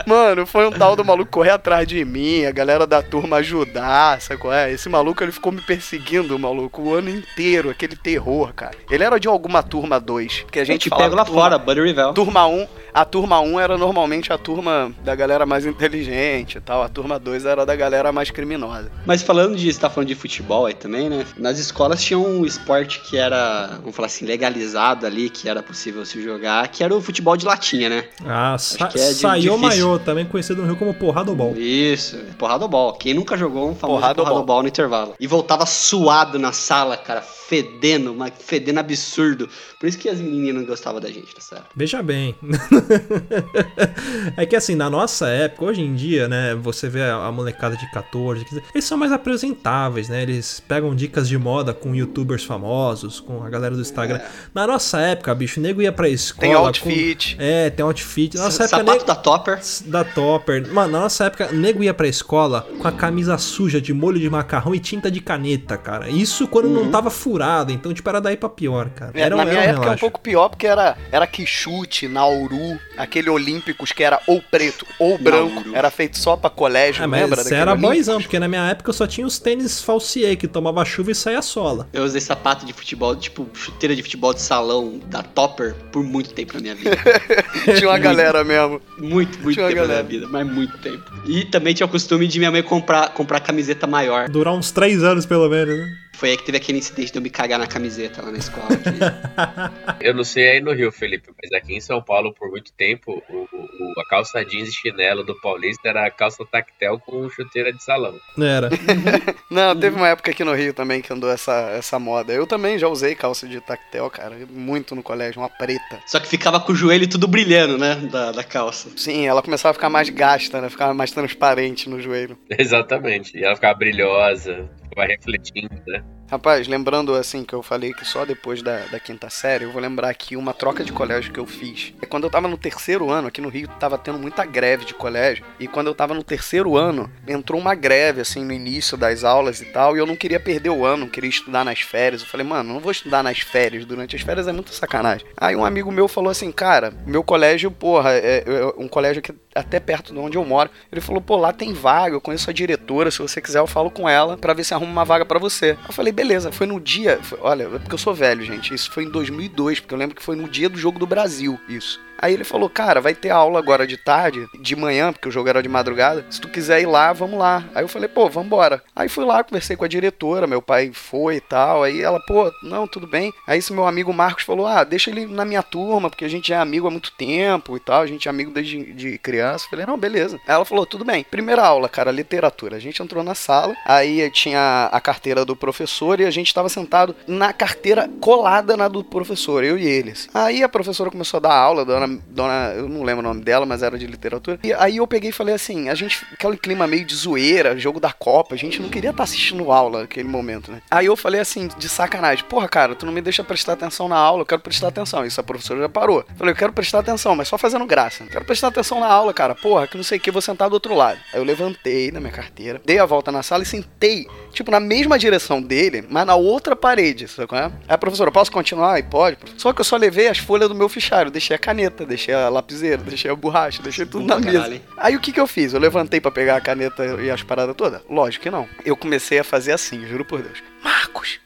Mano, foi um tal do maluco correr atrás de mim, a galera da turma ajudar, sabe qual é? Esse maluco, ele ficou me perseguindo, maluco, o ano inteiro, aquele terror, cara. Ele era de alguma turma 2, que a A gente pega lá turma- fora, Buddy Rivel. Turma 1, a turma 1 era normalmente a turma da galera mais inteligente e tal, a turma 2 era da galera mais criminosa. Mas falando de, você tá falando de futebol aí também, né? Nas escolas tinha um esporte que era, vamos falar assim, legalizado ali, que era possível se jogar, que era o futebol de latinha, né? Ah, sa que é de- Saiô difícil. Maiô, também conhecido no Rio como Porrada Ball. Isso, porrada ball. Quem nunca jogou um famoso Porrada porrada, ball. ball no intervalo. E voltava suado na sala, cara, fedendo, uma fedendo absurdo. Por isso que as meninas não gostavam da gente nessa época. Veja bem. é que assim, na nossa época, hoje em dia, né, você vê a molecada de 14, 15, eles são mais apresentáveis, né? Eles pegam dicas de moda com youtubers famosos, com a galera do Instagram. Na nossa época, bicho, o nego ia pra escola. Tem outfit. Com... É, tem outfit. Na nossa época, Sapato nego... da Topper. da Topper. Mano, na nossa época, nego ia pra escola com a camisa suja de molho de macarrão e tinta de caneta, cara. Isso quando não tava furado, então, tipo, era daí pra pior, cara. É, Era, na minha era um época é um pouco pior, porque era, era Quixute, Nauru, aquele Olímpicos que era ou preto ou branco, Nauru. era feito só pra colégio, É, lembra? mas você daquele era Olímpicos? boizão, porque na minha época eu só tinha os tênis falsier, que tomava chuva e saía sola. Eu usei sapato de futebol, tipo, chuteira de futebol de salão da Topper por muito tempo na minha vida. Tinha uma galera mesmo. Muito, muito Tinha tempo na minha vida. Vida, mas muito tempo. E também tinha o costume de minha mãe comprar, comprar camiseta maior. Durar uns três anos pelo menos, né? Foi aí que teve aquele incidente de eu me cagar na camiseta lá na escola. que- Eu não sei aí no Rio, Felipe, mas aqui em São Paulo, por muito tempo, o, o- a calça jeans e chinelo do Paulista era a calça tactel com chuteira de salão. Era. Não, teve uma época aqui no Rio também que andou essa, essa moda. Eu também já usei calça de tactel, cara, muito no colégio, uma preta. Só que ficava com o joelho tudo brilhando, né? Da, da calça. Sim, ela começava a ficar mais gasta, né? Ficava mais transparente no joelho. Exatamente. E ela ficava brilhosa, ficava refletindo, né? Rapaz, lembrando assim que eu falei que só depois da, da quinta série, eu vou lembrar aqui uma troca de colégio que eu fiz. É quando eu tava no terceiro ano, aqui no Rio tava tendo muita greve de colégio, e quando eu tava no terceiro ano, entrou uma greve assim no início das aulas e tal, e eu não queria perder o ano, queria estudar nas férias. Eu falei, mano, não vou estudar nas férias, durante as férias é muita sacanagem. Aí um amigo meu falou assim, cara, meu colégio, porra, é, é um colégio aqui até perto de onde eu moro. Ele falou, pô, lá tem vaga, eu conheço a diretora, se você quiser eu falo com ela pra ver se arruma uma vaga pra você. Eu falei, beleza, foi no dia, foi- olha, é porque eu sou velho, gente, isso foi em 2002, porque eu lembro que foi no dia do jogo do Brasil, isso. Aí ele falou, cara, vai ter aula agora de tarde, de manhã, porque o jogo era de madrugada. Se tu quiser ir lá, vamos lá. Aí eu falei, pô, vambora. Aí fui lá, conversei com a diretora, meu pai foi e tal. Aí ela, pô, não, tudo bem. Aí esse meu amigo Marcos falou, ah, deixa ele na minha turma, porque a gente é amigo há muito tempo e tal. A gente é amigo desde de criança. Eu falei, não, beleza. Aí ela falou, tudo bem. Primeira aula, cara, literatura. A gente entrou na sala, aí tinha a carteira do professor e a gente estava sentado na carteira colada na do professor, eu e eles. Aí a professora começou a dar aula, dona, dona, eu não lembro o nome dela, mas era de literatura. E aí eu peguei e falei assim, a gente, aquele clima meio de zoeira, jogo da Copa, a gente não queria estar assistindo aula naquele momento, né? Aí eu falei assim, de sacanagem, porra, cara, tu não me deixa prestar atenção na aula, eu quero prestar atenção. Isso a professora já parou. Falei, eu quero prestar atenção, mas só fazendo graça. Não quero prestar atenção na aula, cara. Porra, que não sei o que, vou sentar do outro lado. Aí eu levantei na minha carteira, dei a volta na sala e sentei, tipo, na mesma direção dele, mas na outra parede, sabe qual é? Aí a professora, posso continuar? E pode. Só que eu só levei as folhas do meu fichário, deixei a caneta, deixei a lapiseira, deixei a borracha, deixei tudo na Pra mesa. caralho, hein? Aí o que que eu fiz? Eu levantei pra pegar a caneta e as paradas todas? Lógico que não. Eu comecei a fazer assim, juro por Deus. Marcos!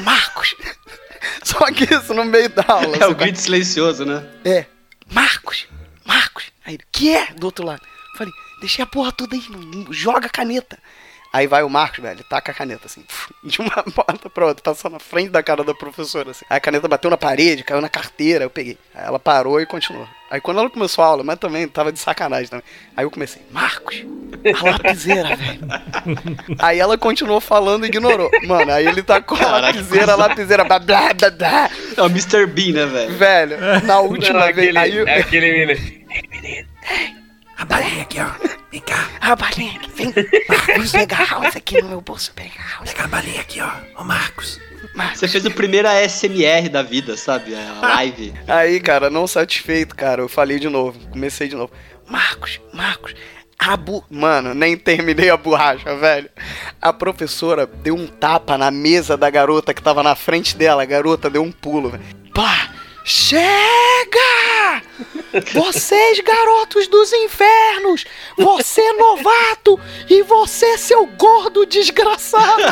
Marcos! Só que isso no meio da aula. É o grito silencioso, né? É. Marcos! Marcos! Aí ele, que é? Do outro lado. Falei, deixei a porra toda aí, joga a caneta. Aí vai o Marcos, velho, taca a caneta assim, de uma porta pra outra, passou na frente da cara da professora, assim. Aí a caneta bateu na parede, caiu na carteira, eu peguei. Aí ela parou e continuou. Aí quando ela começou a aula, mas também tava de sacanagem também. Aí eu comecei, Marcos, a lapiseira, velho. Aí ela continuou falando e ignorou. Mano, aí ele tacou a lapiseira, a lapiseira, blá, blá, blá, blá. É o Mr. Bean, né, velho? Velho, na última Não, vez. aquele, Aí, é aquele menino. A balinha aqui, ó. Vem cá. A balinha aqui, vem. Marcos, pega a house aqui no meu bolso, pega a house. Pega a balinha aqui, ó. Ô, Marcos. Você fez o primeiro ASMR da vida, sabe? A live. Aí, cara, não satisfeito, cara, eu falei de novo, comecei de novo. Marcos, Marcos, a bu... Mano, nem terminei a borracha, velho. A professora deu um tapa na mesa da garota que tava na frente dela. A garota deu um pulo, velho. Pá! Chega! Vocês, garotos dos infernos! Você, novato! E você, seu gordo desgraçado!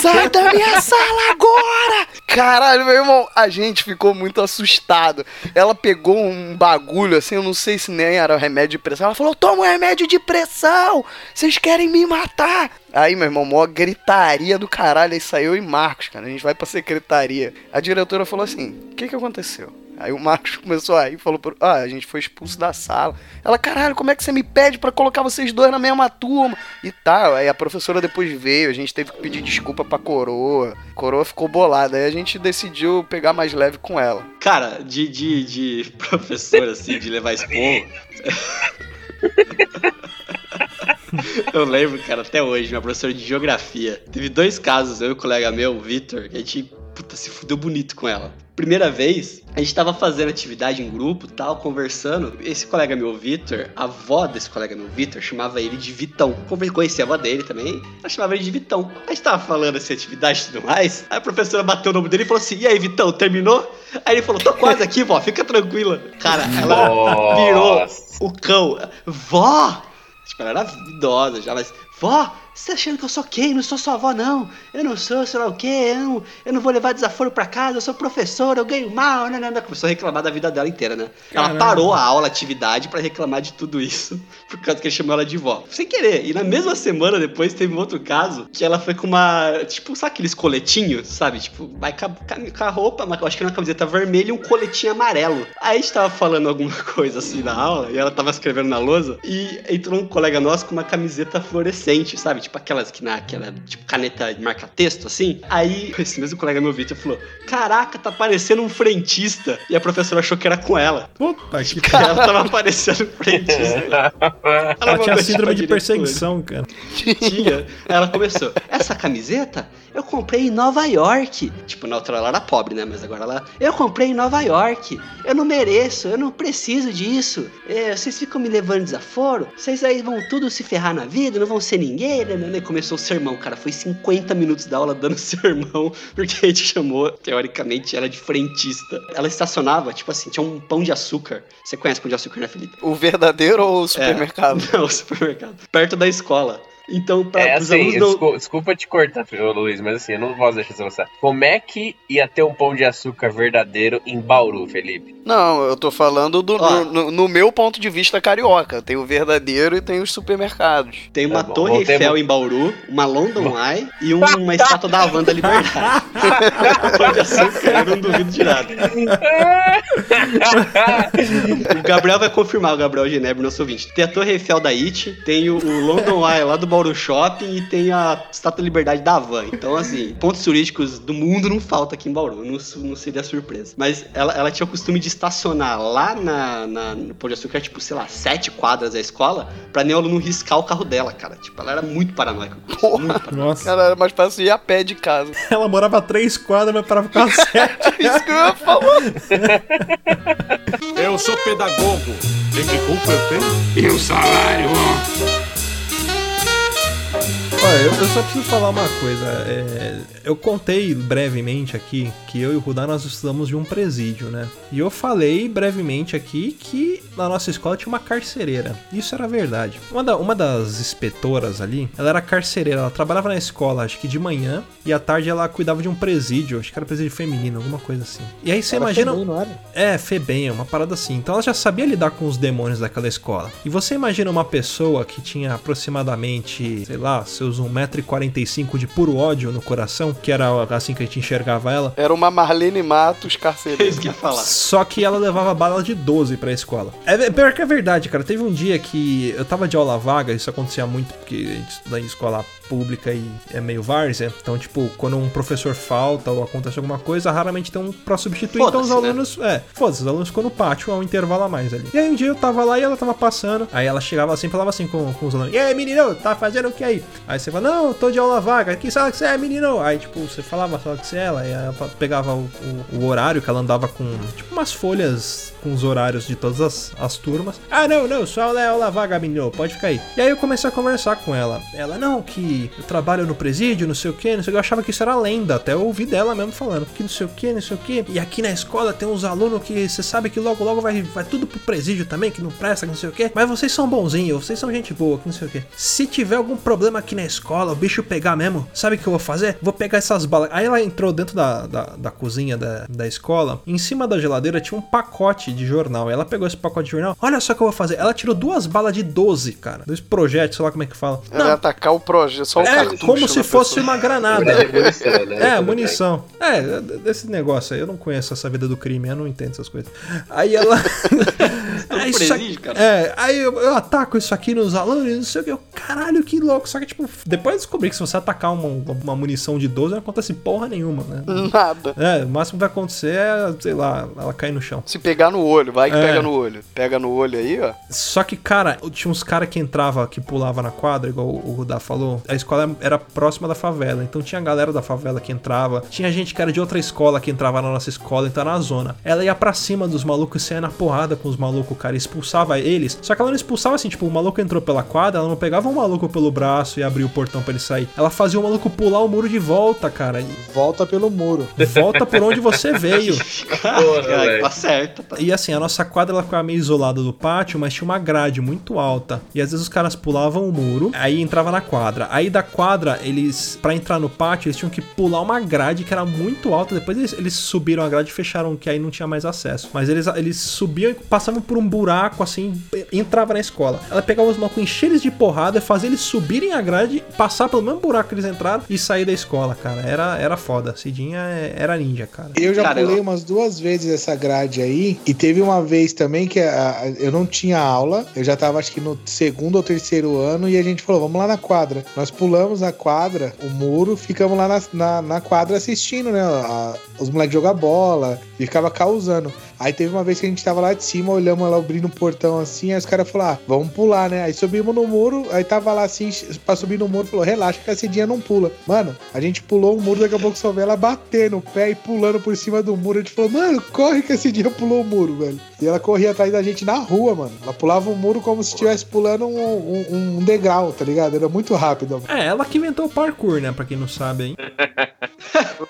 Sai da minha sala agora! Caralho, meu irmão, a gente ficou muito assustado. Ela pegou um bagulho assim, eu não sei se nem era remédio de pressão. Ela falou: toma um remédio de pressão! Vocês querem me matar! Aí, meu irmão, mó gritaria do caralho. Aí saiu e Marcos, cara. A gente vai pra secretaria. A diretora falou assim: o que que aconteceu? Aí o Marcos começou aí e falou: pro- Ah, a gente foi expulso da sala. Ela, caralho, como é que você me pede pra colocar vocês dois na mesma turma? E tal. Aí a professora depois veio, a gente teve que pedir desculpa pra coroa. A coroa ficou bolada. Aí a gente decidiu pegar mais leve com ela. Cara, de, de, de professor, assim, de levar esporro. Eu lembro, cara, até hoje, minha professora de geografia. Teve dois casos, eu e o colega meu, o Vitor, que a gente, puta, se fudeu bonito com ela. Primeira vez, a gente tava fazendo atividade em grupo, tal, conversando. Esse colega meu, Vitor, a avó desse colega meu, Vitor, chamava ele de Vitão. Conheci a avó dele também, ela chamava ele de Vitão. A gente tava falando essa atividade e tudo mais, aí a professora bateu o nome dele e falou assim, e aí, Vitão, terminou? Aí ele falou, tô quase aqui, vó, fica tranquila. Cara, ela virou Nossa. o cão. Vó! Tipo, ela era idosa já, mas. Vó, você tá achando que eu sou quem? Não sou sua avó, não. Eu não sou, sei lá o quê, eu não, eu não vou levar desaforo pra casa, eu sou professor, eu ganho mal, né, né, né. Começou a reclamar da vida dela inteira, né? Ela Caramba. parou a aula, a atividade, pra reclamar de tudo isso, por causa que ele chamou ela de vó. Sem querer. E na mesma semana depois teve um outro caso, que ela foi com uma, tipo, sabe aqueles coletinhos, sabe? Tipo, vai com a, com a roupa, mas eu acho que era uma camiseta vermelha e um coletinho amarelo. Aí a gente tava falando alguma coisa assim na aula, e ela tava escrevendo na lousa, e entrou um colega nosso com uma camiseta fluorescente, sabe? Tipo aquelas que na aquela, tipo, caneta de marca-texto, assim. Aí esse mesmo colega meu Vitor falou: Caraca, tá parecendo um frentista. E a professora achou que era com ela. Puta que Que ela tava parecendo um frentista. Ela, Ela tinha síndrome de perseguição, cara. Tinha. Aí ela começou. Essa camiseta eu comprei em Nova York. Tipo, na outra ela era pobre, né? Mas agora ela. Eu comprei em Nova York. Eu não mereço, eu não preciso disso. É, vocês ficam me levando desaforo. Vocês aí vão tudo se ferrar na vida, não vão ser ninguém. Né? né? Começou o sermão, cara. Foi 50 minutos da aula dando sermão, porque a gente chamou, teoricamente, ela de frentista. Ela estacionava, tipo assim, tinha um pão de açúcar. Você conhece pão de açúcar, né, Felipe? O verdadeiro ou o supermercado? É, não, o supermercado. Perto da escola. Então, pra, É os assim, alunos não... desculpa, desculpa te cortar, Luiz, mas assim, eu não posso deixar você passar. Como é que ia ter um pão de açúcar verdadeiro em Bauru, Felipe? Não, eu tô falando do, Ó. no, no- meu ponto de vista carioca. Tem o verdadeiro e tem os supermercados. Tem uma Tá bom, Torre voltemos. Eiffel em Bauru, uma London Eye e uma estátua da Havan da Liberdade. Pão de açúcar, eu não duvido de nada. O Gabriel vai confirmar, o Gabriel Genebra, nosso ouvinte. Tem a Torre Eiffel da IT, tem o, o London Eye lá do Bauru Shopping e tem a Estátua da Liberdade da Havan. Então, assim, pontos turísticos do mundo não falta aqui em Bauru, não, não seria surpresa. Mas ela, ela tinha o costume de estacionar lá na, na- no Pão de Açúcar, tipo, sei lá, sete quadras da escola, pra nem o aluno riscar o carro dela, cara. Tipo, ela era muito paranoica. com isso, Porra. muito paranoica. Nossa. Cara, era mais fácil ir a pé de casa. Ela morava três quadras, mas parava com sete. Isso que eu ia falar. Eu sou pedagogo. Tem que culpa eu tenho? E o salário, ó. Olha, eu, eu só preciso falar uma coisa. é, eu contei brevemente aqui que eu e o Rudá nós estudamos de um presídio, né? E eu falei brevemente aqui que na nossa escola tinha uma carcereira. Isso era verdade. Uma, da- uma das inspetoras ali, ela era carcereira. Ela trabalhava na escola, acho que de manhã, e à tarde ela cuidava de um presídio. Acho que era presídio feminino, alguma coisa assim. E aí você imagina. Febem, não era? É, Febem, uma parada assim. Então ela já sabia lidar com os demônios daquela escola. E você imagina uma pessoa que tinha aproximadamente, sei lá, seus 1,45m de puro ódio no coração, que era assim que a gente enxergava ela. Era uma Marlene Matos É carcereira. isso que ia falar. Só que ela levava bala de 12 pra escola. É é pior que é verdade, cara. Teve um dia que eu tava de aula vaga, isso acontecia muito porque a gente estuda em escola pública e é meio várzea. Então, tipo, quando um professor falta ou acontece alguma coisa, raramente tem um pra substituir. Então os né? alunos. É, foda-se, os alunos ficam no pátio ao intervalo a mais ali. E aí um dia eu tava lá e ela tava passando. Aí ela chegava assim, falava assim com, com os alunos: E aí, menino, tá fazendo o que aí? Aí você fala: Não, tô de aula vaga. Que sala que você é, menino? Aí, tipo, você falava a sala que você é, ela, e ela pegava o, o- o horário que ela andava com, tipo, umas folhas com os horários de todas as, as turmas. Ah, não, não, só aula é aula vaga, menino, pode ficar aí. E aí eu comecei a conversar com ela. Ela, não, que eu trabalho no presídio, não sei o que, não sei o que. Eu achava que isso era lenda, até eu ouvi dela mesmo falando. Que não sei o que, não sei o que. E aqui na escola tem uns alunos que você sabe que logo, logo vai, vai tudo pro presídio também, que não presta, que não sei o que. Mas vocês são bonzinhos, vocês são gente boa, que não sei o que. Se tiver algum problema aqui na escola, o bicho pegar mesmo, sabe o que eu vou fazer? Vou pegar essas balas. Aí ela entrou dentro da, da, da cozinha da, da escola. Em cima da geladeira tinha um pacote de jornal. Ela pegou esse pacote de jornal. Olha só o que eu vou fazer. Ela tirou duas balas de 12, cara. Dois projetos, sei lá como é que fala. Ela atacar o projeto, só o É cartucho como se na fosse pessoa. uma granada. É munição, né? É, munição. É, desse negócio aí. Eu não conheço essa vida do crime, eu não entendo essas coisas. Aí ela. Aí isso cara. É, aí eu, eu ataco isso aqui nos alunos, não sei o que. Eu, caralho, que louco. Só que, tipo, depois eu descobri que se você atacar uma, uma munição de 12, não acontece porra nenhuma, né? Nada. É, o máximo que vai acontecer é, sei lá, ela cair no chão. Se pegar no olho, vai que É. pega no olho. Pega no olho aí, ó. Só que, cara, tinha uns caras que entrava, que pulava na quadra, igual o Rudá falou. A escola era próxima da favela, então tinha a galera da favela que entrava. Tinha gente que era de outra escola que entrava na nossa escola, então na zona. Ela ia pra cima dos malucos e saia na porrada com os malucos, cara, e expulsava eles. Só que ela não expulsava assim, tipo, o maluco entrou pela quadra, ela não pegava um o maluco pelo braço e abria o portão pra ele sair. Ela fazia o maluco pular o muro de volta, cara. E Volta pelo muro. volta por onde você veio. Porra, tá certo. Tá. E assim, a nossa quadra ela ficava meio isolada do pátio, mas tinha uma grade muito alta. E às vezes os caras pulavam o muro, aí entrava na quadra. Aí da quadra, eles, Pra entrar no pátio, eles tinham que pular uma grade que era muito alta. Depois eles, eles subiram a grade e fecharam, que aí não tinha mais acesso. Mas eles, eles subiam e passavam por um buraco assim, e entrava na escola. Ela pegava os malucos, encher eles de porrada, fazia eles subirem a grade, passar pelo mesmo buraco que eles entraram e sair da escola, cara. Era, era foda. Cidinha é- era ninja, cara. Eu já Cara, pulei eu- umas duas vezes essa grade aí. E teve uma vez também que a- a- eu não tinha aula. Eu já tava, acho que no segundo ou terceiro ano. E a gente falou, vamos lá na quadra. Nós pulamos a quadra, o muro, ficamos lá na, na, na quadra assistindo, né? a- os moleques jogar bola. E ficava causando. Aí teve uma vez que a gente tava lá de cima, olhamos ela abrindo o portão assim, aí os caras falaram, ah, vamos pular, né? Aí subimos no muro, aí tava lá assim, pra subir no muro, falou, relaxa que esse dia não pula. Mano, a gente pulou o muro, daqui a pouco só vê ela bater no pé e pulando por cima do muro. A gente falou, mano, corre que esse dia pulou o muro, velho. E ela corria atrás da gente na rua, mano. Ela pulava o muro como se estivesse pulando um, um- um degrau, tá ligado? Era muito rápido. É, ela que inventou o parkour, né? Pra quem não sabe, hein?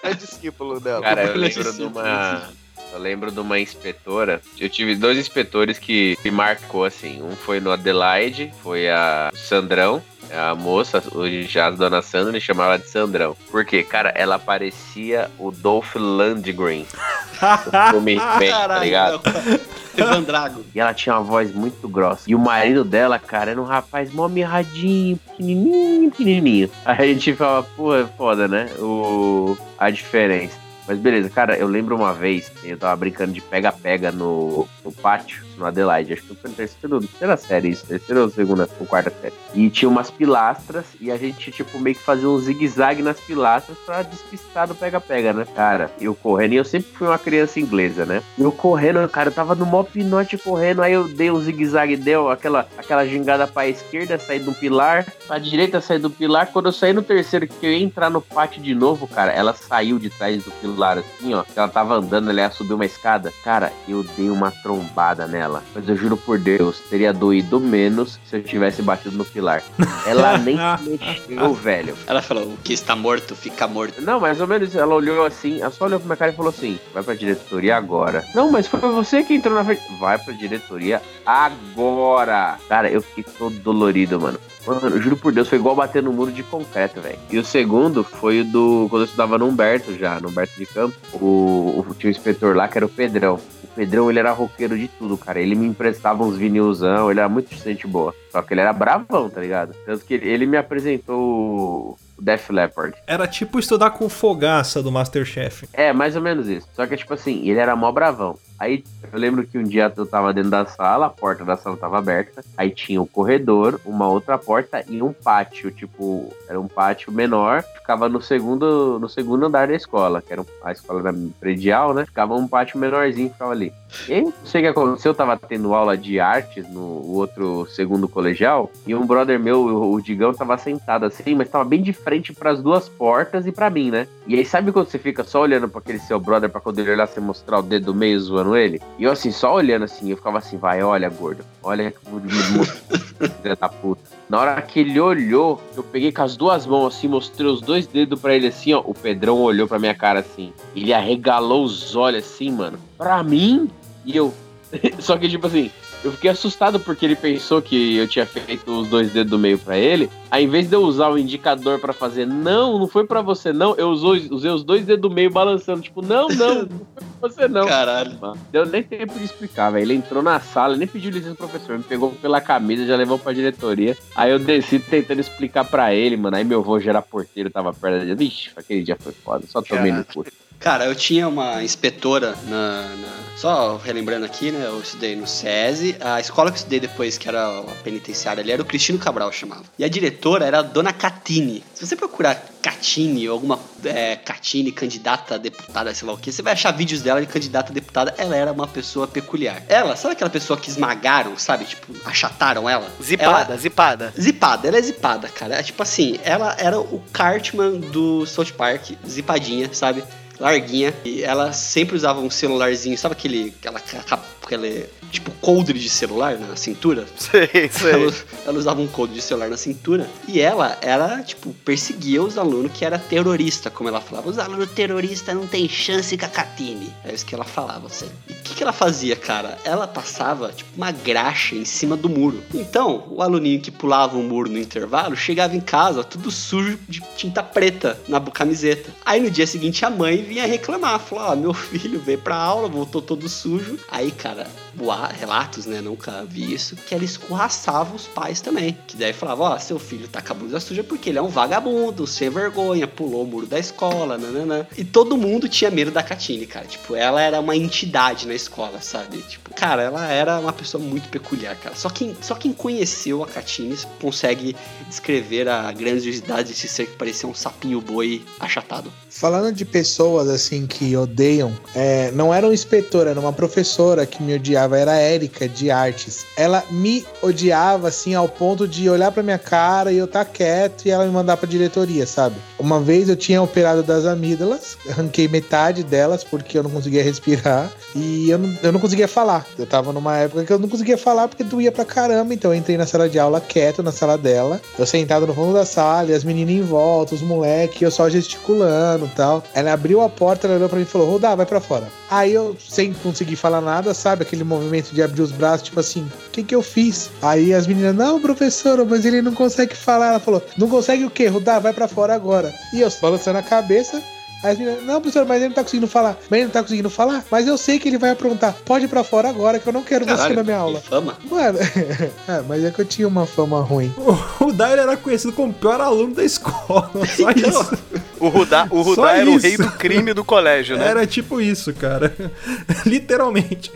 É discípulo dela. Cara, eu Ele lembro de uma. Eu lembro de uma inspetora. Eu tive dois inspetores que me marcou assim. Um foi no Adelaide, foi a Sandrão. A moça, hoje já a dona Sandra, chamava ela de Sandrão. Porque, cara, ela parecia o Dolph Lundgren. do filme tá ligado? Evandrago. E ela tinha uma voz muito grossa. E o marido dela, cara, era um rapaz mó mirradinho, pequenininho, pequenininho. Aí a gente falava, pô, é foda, né? O... A diferença. Mas beleza, cara, eu lembro uma vez, eu tava brincando de pega-pega no, no pátio, no Adelaide. Acho que foi no terceiro, terceira série isso, terceira ou segunda ou quarta série. E tinha umas pilastras e a gente, tipo, meio que fazia um zigue-zague nas pilastras pra despistar do pega-pega, né? Cara, eu correndo, e eu sempre fui uma criança inglesa, né? Eu correndo, cara, eu tava no mó pinote correndo, aí eu dei um zigue-zague, deu aquela, aquela gingada pra esquerda, saí do pilar, pra direita, saí do pilar. Quando eu saí no terceiro, que eu ia entrar no pátio de novo, cara, ela saiu de trás do pilar, assim, ó. Ela tava andando, ela ia subir uma escada. Cara, eu dei uma trombada nela. Mas eu juro por Deus, teria doído menos se eu tivesse batido no pilar. Ela nem se mexeu, velho. Ela falou: o que está morto, fica morto. Não, mais ou menos, ela olhou assim, ela só olhou pra minha cara e falou assim: vai pra diretoria agora. Não, mas foi você que entrou na frente. Vai pra diretoria agora. Cara, eu fiquei todo dolorido, mano. Mano, eu juro por Deus, foi igual bater no muro de concreto, velho. E o segundo foi o do. Quando eu estudava no Humberto já, no Humberto de Campo. O, o, tinha um inspetor lá que era o Pedrão. O Pedrão, ele era roqueiro de tudo, cara. Ele me emprestava uns vinilzão, ele era muito gente boa. Só que ele era bravão, tá ligado? Tanto que ele, ele me apresentou Def Leppard. Era tipo estudar com fogaça do Masterchef. É, mais ou menos isso. Só que, tipo assim, ele era mó bravão. Aí eu lembro que um dia eu tava dentro da sala, a porta da sala tava aberta. Aí tinha um corredor, uma outra porta e um pátio. Tipo, era um pátio menor. Ficava no segundo, no segundo andar da escola, que era a escola da predial, né? Ficava um pátio menorzinho, ficava ali. E aí, não sei o que aconteceu, eu tava tendo aula de artes no outro segundo colegial. E um brother meu, o Digão, tava sentado assim, mas tava bem de frente pras duas portas e pra mim, né? E aí, sabe quando você fica só olhando pra aquele seu brother pra quando ele olhar você mostrar o dedo do meio zoando ele? E eu assim, só olhando assim, eu ficava assim, vai, olha, gordo, olha que eu filha da puta. Na hora que ele olhou, eu peguei com as duas mãos assim, mostrei os dois dedos pra ele assim, ó. O Pedrão olhou pra minha cara assim. Ele arregalou os olhos assim, mano. Pra mim? E eu. Só que, tipo assim, eu fiquei assustado porque ele pensou que eu tinha feito os dois dedos do meio pra ele. Aí, em vez de eu usar o indicador pra fazer, não, não foi pra você, não, eu usou- usei os dois dedos do meio balançando. Tipo, não, não, não foi pra você, não. Caralho. Deu nem tempo de explicar, velho. Ele entrou na sala, nem pediu licença pro professor, me pegou pela camisa, já levou pra diretoria. Aí eu desci tentando explicar pra ele, mano. Aí meu avô era porteiro, tava perto dele. Vixe, aquele dia foi foda, só tomei no cu. Cara, eu tinha uma inspetora na, na- Só relembrando aqui, né? Eu estudei no SESI. A escola que eu estudei depois, que era a penitenciária ali, era o Cristino Cabral, chamava. E a diretora era a Dona Catine. Se você procurar Catine ou alguma é, Catine, candidata a deputada, sei lá o que, você vai achar vídeos dela de candidata a deputada. Ela era uma pessoa peculiar. Ela, sabe aquela pessoa que esmagaram, sabe? Tipo, achataram ela? Zipada, Ela- zipada. Zipada, ela é zipada, cara. É tipo assim, ela era o Cartman do South Park, zipadinha, sabe? Larguinha. E ela sempre usava um celularzinho, sabe aquele. aquela, aquele tipo coldre de celular na cintura? Sei, sei. Ela, ela usava um coldre de celular na cintura. E ela era, tipo, perseguia os alunos que era terrorista, como ela falava. Os alunos terroristas não tem chance com a Catine. É isso que ela falava, assim. E o que, que ela fazia, cara? Ela passava, tipo, uma graxa em cima do muro. Então, o aluninho que pulava o muro no intervalo chegava em casa tudo sujo de tinta preta na camiseta. Aí no dia seguinte a mãe vinha reclamar. Falou: Ó, meu filho veio pra aula, voltou todo sujo. Aí, cara, relatos, né? Nunca vi isso. Que ela escorraçava os pais também. Que daí falava: Ó, seu filho tá com a blusa suja porque ele é um vagabundo, sem vergonha, pulou o muro da escola, nananã. E todo mundo tinha medo da Catine, cara. Tipo, ela era uma entidade na escola, sabe? Tipo, cara, ela era uma pessoa muito peculiar, cara. Só quem, só quem conheceu a Catine consegue descrever a grandiosidade desse ser que parecia um sapinho boi achatado. Falando de pessoas assim que odeiam, é, não era uma inspetora, era uma professora que me odiava, era a Érica de artes. Ela me odiava assim ao ponto de olhar pra minha cara e eu estar tá quieto e ela me mandar pra diretoria, sabe? Uma vez eu tinha operado das amígdalas, arranquei metade delas porque eu não conseguia respirar e eu não, eu não conseguia falar. Eu tava numa época que eu não conseguia falar porque doía pra caramba, então eu entrei na sala de aula quieto na sala dela, eu sentado no fundo da sala e as meninas em volta, os moleques, eu só gesticulando tal. Ela abriu a porta, ela olhou pra mim e falou: Rodar, vai pra fora. Aí eu, sem conseguir falar nada, sabe? Aquele movimento de abrir os braços, tipo assim, o que que eu fiz? Aí as meninas, não, professora, mas ele não consegue falar. Ela falou, não consegue o quê? Rodar, vai pra fora agora. E eu balançando a cabeça, Aí as meninas, não, professor, mas ele não tá conseguindo falar. Mas ele não tá conseguindo falar? Mas eu sei que ele vai aprontar. Pode ir pra fora agora, que eu não quero você Caralho, na minha aula. que fama. Mano, é, mas é que eu tinha uma fama ruim. O Dair era conhecido como o pior aluno da escola. Só isso. O Rudá, o Rudá era o isso. rei do crime do colégio, né? Era tipo isso, cara. Literalmente.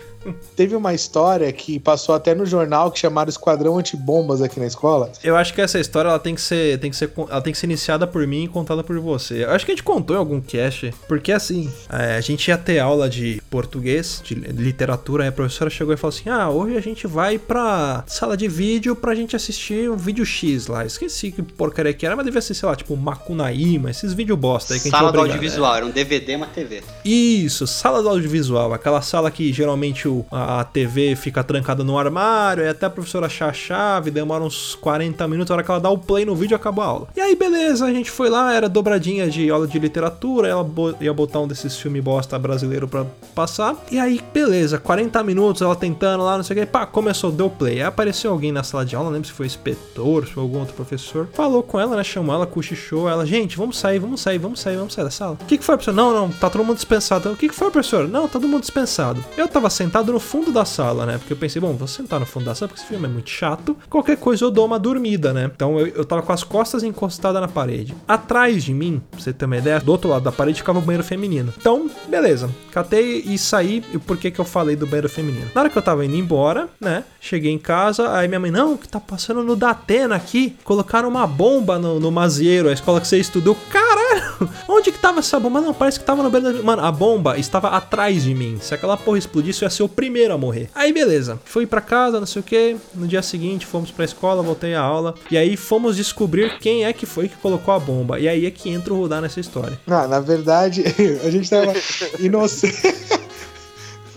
Teve uma história que passou até no jornal que chamaram Esquadrão Antibombas aqui na escola. Eu acho que essa história ela tem que ser, tem que ser, ela tem que ser iniciada por mim e contada por você. Eu acho que a gente contou em algum cast, porque assim, é, a gente ia ter aula de português, de literatura, aí a professora chegou e falou assim: "Ah, hoje a gente vai pra sala de vídeo pra gente assistir um vídeo X lá". Esqueci que porcaria que era, mas devia ser, sei lá, tipo Macunaíma, esses vídeos bosta aí que a gente Sala do obrigado. audiovisual, era um DVD uma TV. Isso, sala do audiovisual, aquela sala que geralmente o- a, TV fica trancada no armário, e até a professora achar a chave, demora uns 40 minutos, a hora que ela dá o play no vídeo acabou a aula. E aí, beleza, a gente foi lá, era dobradinha de aula de literatura, ela ia botar um desses filmes bosta brasileiro pra passar. E aí, beleza, 40 minutos ela tentando lá, não sei o que, pá, começou, deu play. Aí apareceu alguém na sala de aula, não lembro se foi inspetor, se foi algum outro professor, falou com ela, né, chamou ela, cochichou, ela, gente, vamos sair, vamos sair, vamos sair, vamos sair da sala. O que, que foi, professor? Não, não, tá todo mundo dispensado. O que, que foi, professor? Não, tá todo mundo dispensado. Eu tava sentado no fundo da sala, né? Porque eu pensei, bom, vou sentar no fundo da sala porque esse filme é muito chato. Qualquer coisa eu dou uma dormida, né? Então eu, eu tava com as costas encostadas na parede. Atrás de mim, pra você ter uma ideia, do outro lado da parede ficava o banheiro feminino. Então, beleza. Catei e saí. E por que que eu falei do banheiro feminino? Na hora que eu tava indo embora, né? Cheguei em casa, aí minha mãe, não, que tá passando no Datena aqui. Colocaram uma bomba no, no Mazieiro, a escola que você estudou. Caralho! Onde que tava essa bomba? Não, parece que tava no banheiro. Mano, a bomba estava atrás de mim. Se aquela porra explodisse, eu ia ser o primeiro a morrer. Aí, beleza. Fui pra casa, não sei o que. No dia seguinte, fomos pra escola, voltei à aula. E aí fomos descobrir quem é que foi que colocou a bomba. E aí é que entra o Rudá nessa história. Ah, na verdade, a gente tava inocente.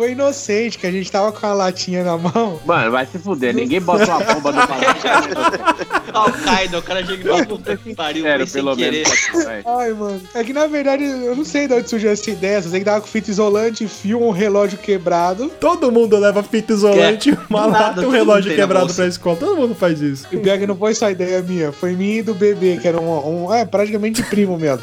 Foi inocente que a gente tava com a latinha na mão. Mano, vai se fuder. Ninguém bota uma bomba no palácio. Ah, o Kaido, o cara chega e puta que pariu, Sério, pelo menos. Ai, mano. É que na verdade eu não sei de onde surgiu essa ideia. Só sei que tava com fita isolante, fio, um relógio quebrado. Todo mundo leva fita isolante, É, uma do lata e um relógio quebrado pra escola. Todo mundo faz isso. E pior que não foi só ideia minha, foi minha e do bebê, que era um, um- é, praticamente primo meu.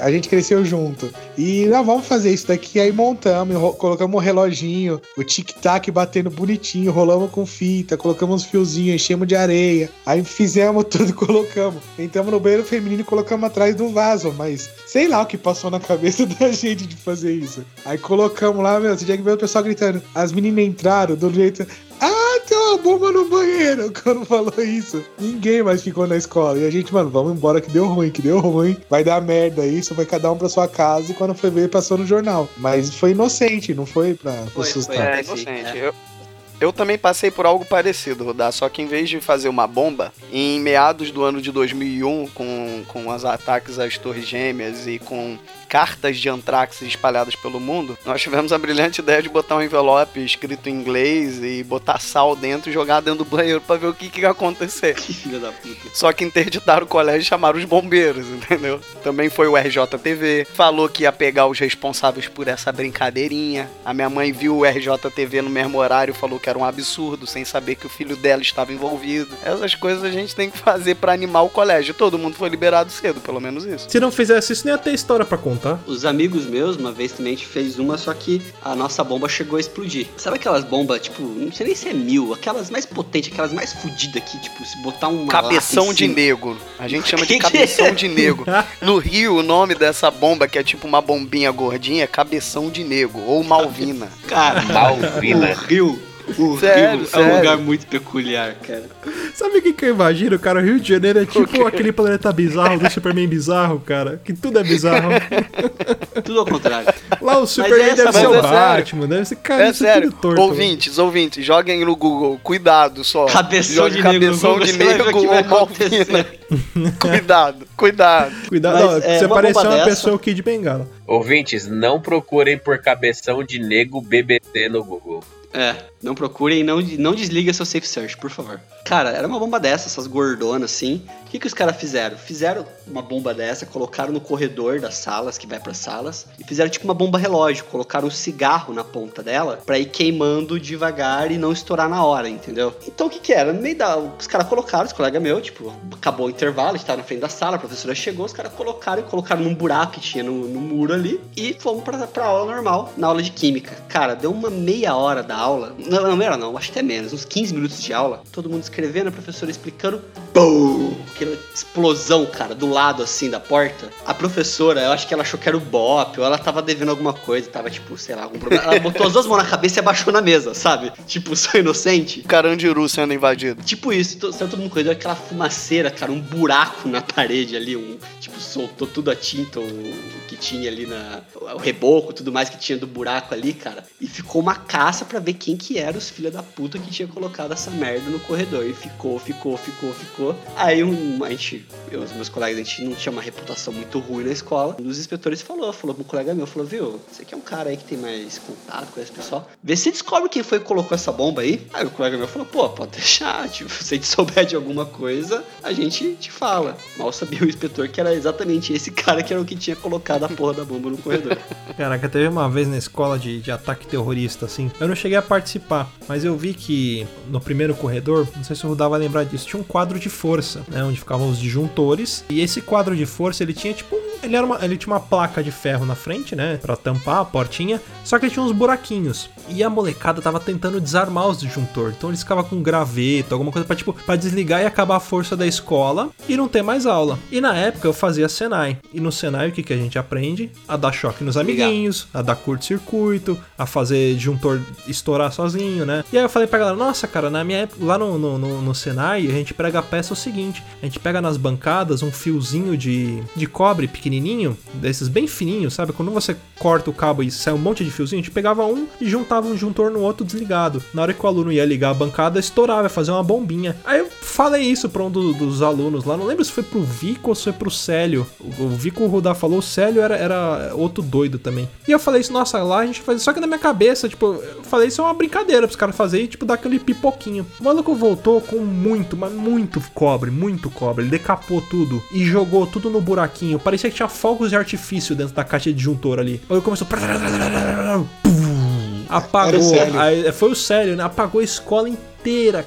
A gente cresceu junto. E nós vamos fazer isso daqui, aí montamos, colocamos um reloginho, o tic-tac batendo bonitinho, rolamos com fita, colocamos uns fiozinhos, enchemos de areia. Aí fizemos tudo, colocamos. Entramos no banheiro feminino e colocamos atrás do vaso, mas sei lá o que passou na cabeça da gente de fazer isso. Aí colocamos lá, meu, você tinha que ver o pessoal gritando. As meninas entraram do jeito. Ah, tem uma bomba no banheiro! Quando falou isso, ninguém mais ficou na escola. E a gente, mano, vamos embora que deu ruim, que deu ruim. Vai dar merda isso, vai cada um pra sua casa. E quando foi ver, passou no jornal. Mas foi inocente, não foi pra Foi, assustar. foi. É, inocente. é. Eu, Eu também passei por algo parecido, Rudá, só que em vez de fazer uma bomba, em meados do ano de 2001, com, com os ataques às Torres Gêmeas e com cartas de antrax espalhadas pelo mundo, nós tivemos a brilhante ideia de botar um envelope escrito em inglês e botar sal dentro e jogar dentro do banheiro pra ver o que, que ia acontecer. Que filha da puta. Só que interditaram o colégio e chamaram os bombeiros, entendeu? Também foi o RJTV. Falou que ia pegar os responsáveis por essa brincadeirinha. A minha mãe viu o RJTV no mesmo horário e falou que era um absurdo, sem saber que o filho dela estava envolvido. Essas coisas a gente tem que fazer pra animar o colégio. Todo mundo foi liberado cedo, pelo menos isso. Se não fizesse isso, nem ia ter história pra contar. Os amigos meus, uma vez também a gente fez uma, só que a nossa bomba chegou a explodir. Sabe aquelas bombas, tipo, não sei nem se é mil, aquelas mais potentes, aquelas mais fodidas que, tipo, se botar uma. Cabeção lata em de nego. A gente chama de é? cabeção de nego. No Rio, o nome dessa bomba, que é tipo uma bombinha gordinha, é cabeção de nego, ou Malvina. Cara, Malvina. o Rio. O Sério, Rio é sério. um lugar muito peculiar, cara. Sabe o que, que eu imagino, cara? O Rio de Janeiro é tipo aquele planeta bizarro do Superman bizarro, cara. Que tudo é bizarro. Tudo ao contrário. Lá o Superman essa deve ser o Batman, deve ser cara, É isso sério, tudo torto. ouvintes, ouvintes, joguem no Google, cuidado só. Cabeção Jogue de cabeção Google, de você vai ver o nego que vai ou Malvina. cuidado, cuidado. Cuidado, Mas, ó, é, você bomba uma dessa- pessoa Kid Bengala. Ouvintes, não procurem por cabeção de nego BBT no Google. É, não procurem não, não desliguem seu safe search, por favor. Cara, era uma bomba dessa, essas gordonas assim. O que, que os caras fizeram? Fizeram uma bomba dessa, colocaram no corredor das salas, que vai pras salas, e fizeram tipo uma bomba relógio. Colocaram um cigarro na ponta dela pra ir queimando devagar e não estourar na hora, entendeu? Então o que que era? No meio da. Os caras colocaram, os colegas meus, tipo, acabou o intervalo, a gente tava na frente da sala, a professora chegou, os caras colocaram e colocaram num buraco que tinha no, no muro ali e fomos pra, pra aula normal, na aula de química. Cara, deu uma meia hora da aula. Não, não, hora não, acho que até menos, uns 15 minutos de aula. Todo mundo escrevendo, a professora explicando. BUM! Aquela explosão, cara, do lado assim da porta. A professora, eu acho que ela achou que era o Bop, ou ela tava devendo alguma coisa, tava tipo, sei lá, algum problema. Ela botou as duas mãos na cabeça e abaixou na mesa, sabe? Tipo, sou inocente. Carandiru sendo invadido. Tipo isso, saiu todo mundo correndo, aquela fumaceira, cara, um buraco na parede ali, um, soltou tudo a tinta, o, que tinha ali na. o reboco, tudo mais que tinha do buraco ali, cara. E ficou uma caça pra ver quem que era os filha da puta que tinha colocado essa merda no corredor. E ficou, ficou, ficou, ficou. Aí um, a gente, eu os meus colegas, a gente não tinha uma reputação muito ruim na escola. Um dos inspetores falou, falou pro colega meu, falou, viu, você que é um cara aí que tem mais contato com esse pessoal, vê se descobre quem foi que colocou essa bomba aí. Aí o colega meu falou, pô, pode deixar, tipo, se a gente souber de alguma coisa, a gente te fala. Mal sabia o inspetor que era exatamente esse cara que era o que tinha colocado a porra da bomba no corredor. Caraca, teve uma vez na escola de, de ataque terrorista, assim. Eu não cheguei a participar, mas eu vi que no primeiro corredor, não sei se o Rudá vai lembrar disso, tinha um quadro de força, né? Onde ficavam os disjuntores. E esse quadro de força, ele tinha tipo. um- Ele, era uma, ele tinha uma placa de ferro na frente, né? Pra tampar a portinha. Só que ele tinha uns buraquinhos. E a molecada tava tentando desarmar os disjuntores. Então eles ficavam com graveto, alguma coisa pra, tipo, pra desligar e acabar a força da escola e não ter mais aula. E na época eu fazia Senai. E no Senai o que, que a gente aprende? A dar choque nos amiguinhos, a dar curto-circuito, a fazer disjuntor estourar sozinho, né? E aí eu falei pra galera, nossa, cara, na minha época, lá no, no, no, no Senai, a gente prega a peça o seguinte: a gente pega nas bancadas um fiozinho de, de cobre pequenininho, desses bem fininhos, sabe? Quando você corta o cabo e sai um monte de fiozinho, a gente pegava um e juntava um juntor no outro desligado. Na hora que o aluno ia ligar a bancada, estourava, ia fazer uma bombinha. Aí eu falei isso pra um do- dos alunos lá, não lembro se foi pro Vico ou se foi pro Célio. O, o Vico o Rudá falou, o Célio era, era outro doido também. E eu falei isso, nossa, lá a gente faz só que na minha cabeça, tipo, eu falei isso é uma brincadeira pros caras fazerem, tipo, dar aquele pipoquinho. O maluco voltou com muito, mas muito cobre, muito cobre. Ele decapou tudo e jogou tudo no buraquinho. Parecia que tinha fogos de artifício dentro da caixa de disjuntor ali. Aí começou. Apagou. Célio. Aí, foi o sério, né? Apagou a escola inteira,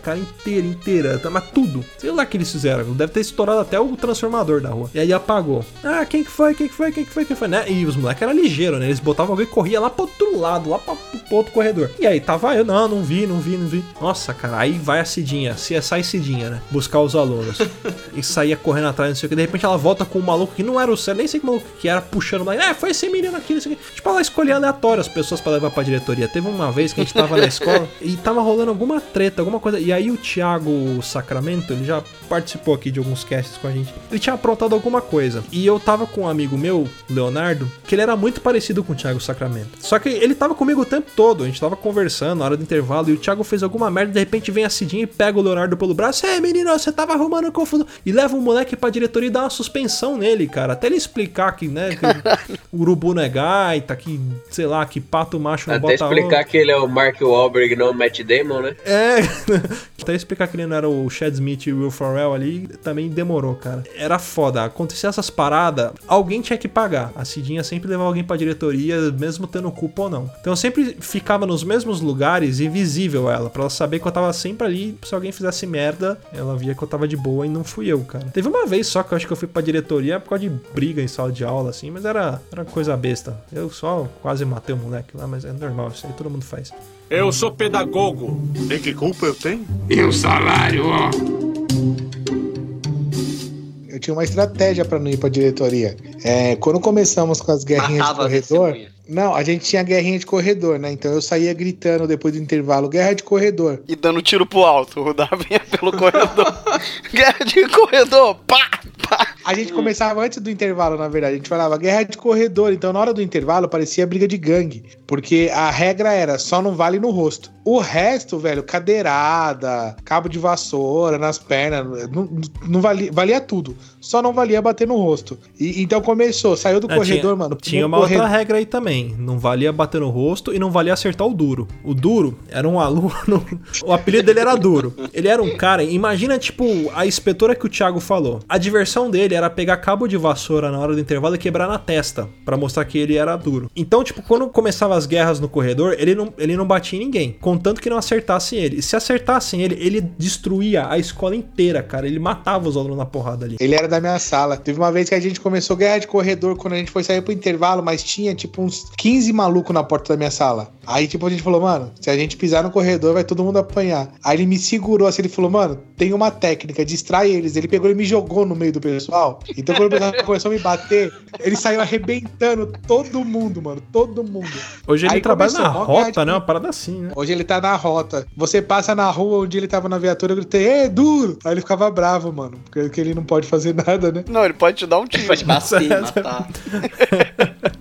cara, inteira, inteira. Tá, Mas tudo. Sei lá o que eles fizeram. Deve ter estourado até o transformador da rua. E aí apagou. Ah, quem que foi? Quem que foi? Quem que foi? Quem foi? Né? E os moleques eram ligeiros, né? Eles botavam alguém e corria lá pro outro lado, lá pra, pro outro corredor. E aí tava eu, não, não vi, não vi, não vi. Nossa, cara, aí vai a Cidinha, se sai Cidinha, né? Buscar os alunos. e saía correndo atrás, não sei o que. De repente ela volta com um maluco que não era o sério, nem sei que maluco que era, puxando lá. É, foi esse menino aqui, não sei o que. Tipo, ela escolhia aleatório as pessoas pra levar pra diretoria. Teve uma vez que a gente tava na escola e tava rolando alguma treta, alguma coisa. E aí o Thiago Sacramento, ele já participou aqui de alguns casts com a gente. Ele tinha aprontado alguma coisa. E eu tava com um amigo meu, Leonardo, que ele era muito parecido com o Thiago Sacramento. Só que ele tava comigo o tempo todo. A gente tava conversando na hora do intervalo e o Thiago fez alguma merda. De repente vem a Cidinha e pega o Leonardo pelo braço. É, menino, você tava arrumando confusão. E leva o moleque pra diretoria e dá uma suspensão nele, cara. Até ele explicar que, né, que o urubu não é gaita, que, sei lá, que pato macho não Até bota explicar ovo. que ele é o Mark Wahlberg, não o Matt Damon, né? É, até explicar que ele não era o Chad Smith e o Will Ferrell ali, também demorou, cara. Era foda. Acontecia essas paradas, alguém tinha que pagar. A Cidinha sempre levava alguém pra diretoria, mesmo tendo culpa ou não. Então eu sempre ficava nos mesmos lugares e visível ela, pra ela saber que eu tava sempre ali. Se alguém fizesse merda, ela via que eu tava de boa e não fui eu, cara. Teve uma vez só que eu acho que eu fui pra diretoria por causa de briga em sala de aula, assim, mas era, era coisa besta. Eu só quase matei o moleque lá, mas é normal, isso aí todo mundo faz. Eu sou pedagogo. E que culpa eu tenho? E o salário, ó. Eu tinha uma estratégia pra não ir pra diretoria. É, quando começamos com as guerrinhas Matava de corredor. Não, a gente tinha guerrinha de corredor, né? Então eu saía gritando depois do intervalo, guerra de corredor. E dando tiro pro alto. Vinha pelo corredor. Guerra de corredor. Pá, pá. A gente começava antes do intervalo, na verdade. A gente falava guerra de corredor. Então, na hora do intervalo, parecia briga de gangue. Porque a regra era só não vale no rosto. O resto, velho, cadeirada, cabo de vassoura nas pernas, não, não valia, valia tudo. Só não valia bater no rosto. E, então começou, saiu do É, corredor, tinha, mano. Tinha uma corredor- outra regra aí também. Não valia bater no rosto e não valia acertar o duro. O duro era um aluno. o apelido dele era duro. Ele era um cara. Imagina, tipo, a inspetora que o Thiago falou. A diversão dele era pegar cabo de vassoura na hora do intervalo e quebrar na testa. Pra mostrar que ele era duro. Então, tipo, quando começava as guerras no corredor, ele não, ele não batia em ninguém. Contanto que não acertassem ele. E se acertassem ele, ele destruía a escola inteira, cara. Ele matava os alunos na porrada ali. Ele era da minha sala. Teve uma vez que a gente começou guerra de corredor quando a gente foi sair pro intervalo, mas tinha tipo uns 15 malucos na porta da minha sala. Aí, tipo, a gente falou, mano, se a gente pisar no corredor, vai todo mundo apanhar. Aí ele me segurou assim, ele falou, mano, tem uma técnica, distrai eles. Ele pegou e me jogou no meio do pessoal. Então, quando o pessoal começou a me bater, ele saiu arrebentando todo mundo, mano. Todo mundo. Hoje ele Aí trabalha começou, na rota, né? Uma parada assim, né? Hoje ele tá na rota. Você passa na rua onde ele tava na viatura, eu gritei, é duro! Aí ele ficava bravo, mano, porque ele não pode fazer nada, né? Não, ele pode te dar um tiro. Pode bater, matar.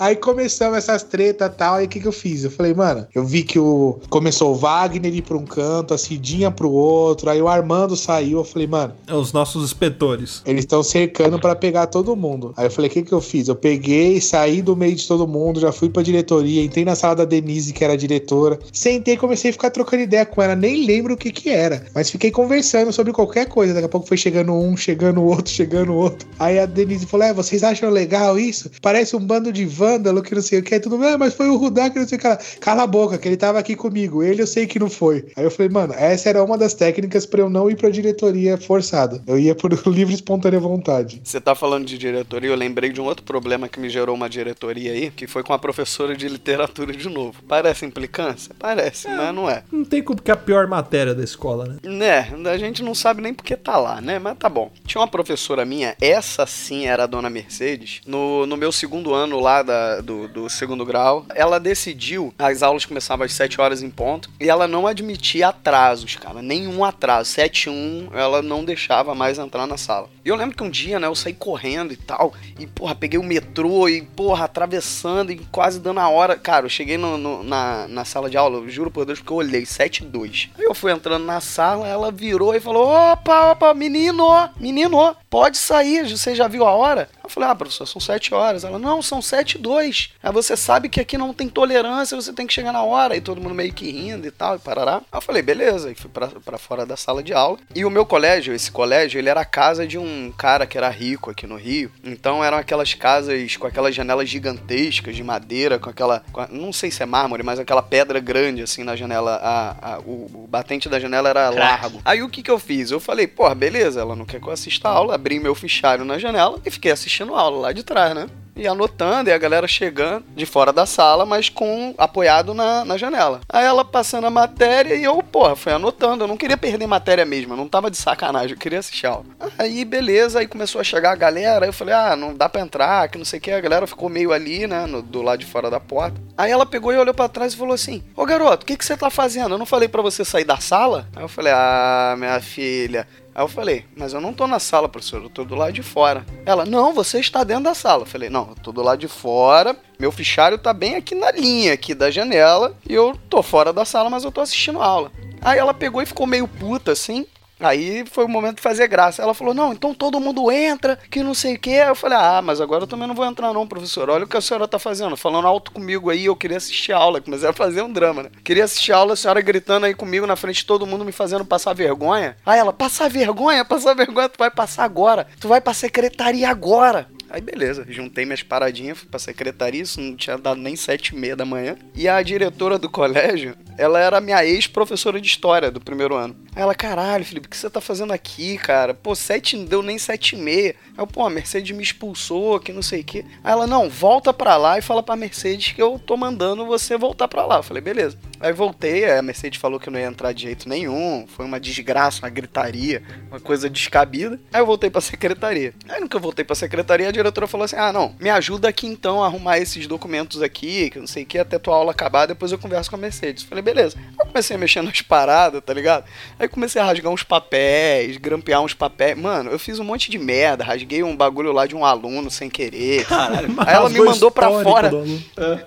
Aí começamos essas tretas e tal. Aí o que, que eu fiz? Eu falei, mano, eu vi que o. Começou o Wagner ir pra um canto, a Cidinha pro outro. Aí o Armando saiu. Eu falei, mano, É Os nossos inspetores. eles estão cercando pra pegar todo mundo. Aí eu falei, o que, que eu fiz? Eu peguei, saí do meio de todo mundo, já fui pra diretoria, entrei na sala da Denise, que era a diretora. Sentei e comecei a ficar trocando ideia com ela. Nem lembro o que que era. Mas fiquei conversando sobre qualquer coisa. Daqui a pouco foi chegando um, chegando o outro, chegando o outro. Aí a Denise falou: É, vocês acham legal isso? Parece um bando de vândalo que não sei o que. Tudo bem, mas foi o Rudá que não sei o que. lá." Cala a boca, que ele tava aqui comigo. Ele eu sei que não foi. Aí eu falei, mano, essa era uma das técnicas pra eu não ir pra diretoria forçado. Eu ia por livre e espontânea vontade. Você tá falando de diretoria, eu lembrei de um outro problema que me gerou uma diretoria aí, que foi com a professora de literatura de novo. Parece implicância? Parece, mas não é. Não tem como que é a pior matéria da escola, né? Né, a gente não sabe nem porque tá lá, né? Mas tá bom. Tinha uma professora minha, essa sim era a dona Mercedes, no, no meu segundo ano lá da, do, do segundo grau. Ela decidiu, as aulas começavam às 7 horas em ponto, e ela não admitia atrasos, cara. Nenhum atraso. 7 e 1, ela não deixava mais entrar na sala. Eu lembro que um dia, né, eu saí correndo e tal, e porra, peguei o metrô e porra, atravessando e quase dando a hora. Cara, eu cheguei no, no- na, na sala de aula, eu juro por Deus, porque eu olhei 7 e 2. Aí eu fui entrando na sala, ela virou e falou: opa, opa, menino, menino, pode sair, você já viu a hora? Eu falei, ah, professor, são 7 horas. Ela, não, são 7 e 2. Aí você sabe que aqui não tem tolerância, você tem que chegar na hora. E todo mundo meio que rindo e tal, e parará. Aí eu falei, beleza, e fui pra, pra fora da sala de aula. E o meu colégio, esse colégio, ele era a casa de um cara que era rico aqui no Rio. Então eram aquelas casas com aquelas janelas gigantescas de madeira, com aquela. com a- não sei se é mármore, mas aquela pedra grande assim na janela. A, a- o, o batente da janela era largo. Aí o que que eu fiz? Eu falei, pô, beleza, ela não quer que eu assista a aula, abri meu fichário na janela e fiquei assistindo a aula lá de trás, né? E anotando, e a galera chegando de fora da sala, mas com apoiado na, na janela. Aí ela passando a matéria e eu, porra, fui anotando. Eu não queria perder matéria mesmo, eu não tava de sacanagem, eu queria assistir aula. Aí, beleza, aí começou a chegar a galera, aí eu falei, ah, não dá pra entrar, que não sei o que. A galera ficou meio ali, né, no- do lado de fora da porta. Aí ela pegou e olhou pra trás e falou assim: Ô garoto, o que, que você tá fazendo? Eu não falei pra você sair da sala? Aí eu falei: Ah, minha filha. Aí eu falei, mas eu não tô na sala, professor, eu tô do lado de fora. Ela, não, você está dentro da sala. Eu falei, não, eu tô do lado de fora, meu fichário tá bem aqui na linha aqui da janela, e eu tô fora da sala, mas eu tô assistindo a aula. Aí ela pegou e ficou meio puta, assim, Aí foi o momento de fazer graça. Ela falou: Não, então todo mundo entra, que não sei o que. Eu falei: Ah, mas agora eu também não vou entrar, não, professor. Olha o que a senhora tá fazendo. Falando alto comigo aí, eu queria assistir a aula. Comecei a fazer um drama, né? Queria assistir a aula, a senhora gritando aí comigo na frente de todo mundo, me fazendo passar vergonha. Aí ela: Passar vergonha? Passar vergonha, tu vai passar agora. Tu vai pra secretaria agora. Aí beleza, juntei minhas paradinhas, fui pra secretaria, isso não tinha dado nem sete e meia da manhã. E a diretora do colégio, ela era minha ex-professora de história do primeiro ano. Aí ela, caralho, Felipe, que você tá fazendo aqui, cara? Pô, sete não deu nem sete e meia. Aí eu, pô, a Mercedes me expulsou, que não sei o quê. Aí ela, não, volta pra lá e fala pra Mercedes que eu tô mandando você voltar pra lá. Eu falei, beleza. Aí voltei, aí a Mercedes falou que eu não ia entrar de jeito nenhum. Foi uma desgraça, uma gritaria, uma coisa descabida. Aí eu voltei pra secretaria. Aí eu voltei pra secretaria, a diretora falou assim: Ah, não, me ajuda aqui então a arrumar esses documentos aqui, que não sei o que, até tua aula acabar, depois eu converso com a Mercedes. Falei, beleza. Eu comecei a mexer nas paradas, tá ligado? Aí comecei a rasgar uns papéis, grampear uns papéis. Mano, eu fiz um monte de merda, rasguei um bagulho lá de um aluno sem querer. Caralho. Aí ela me mandou pra fora. aluno.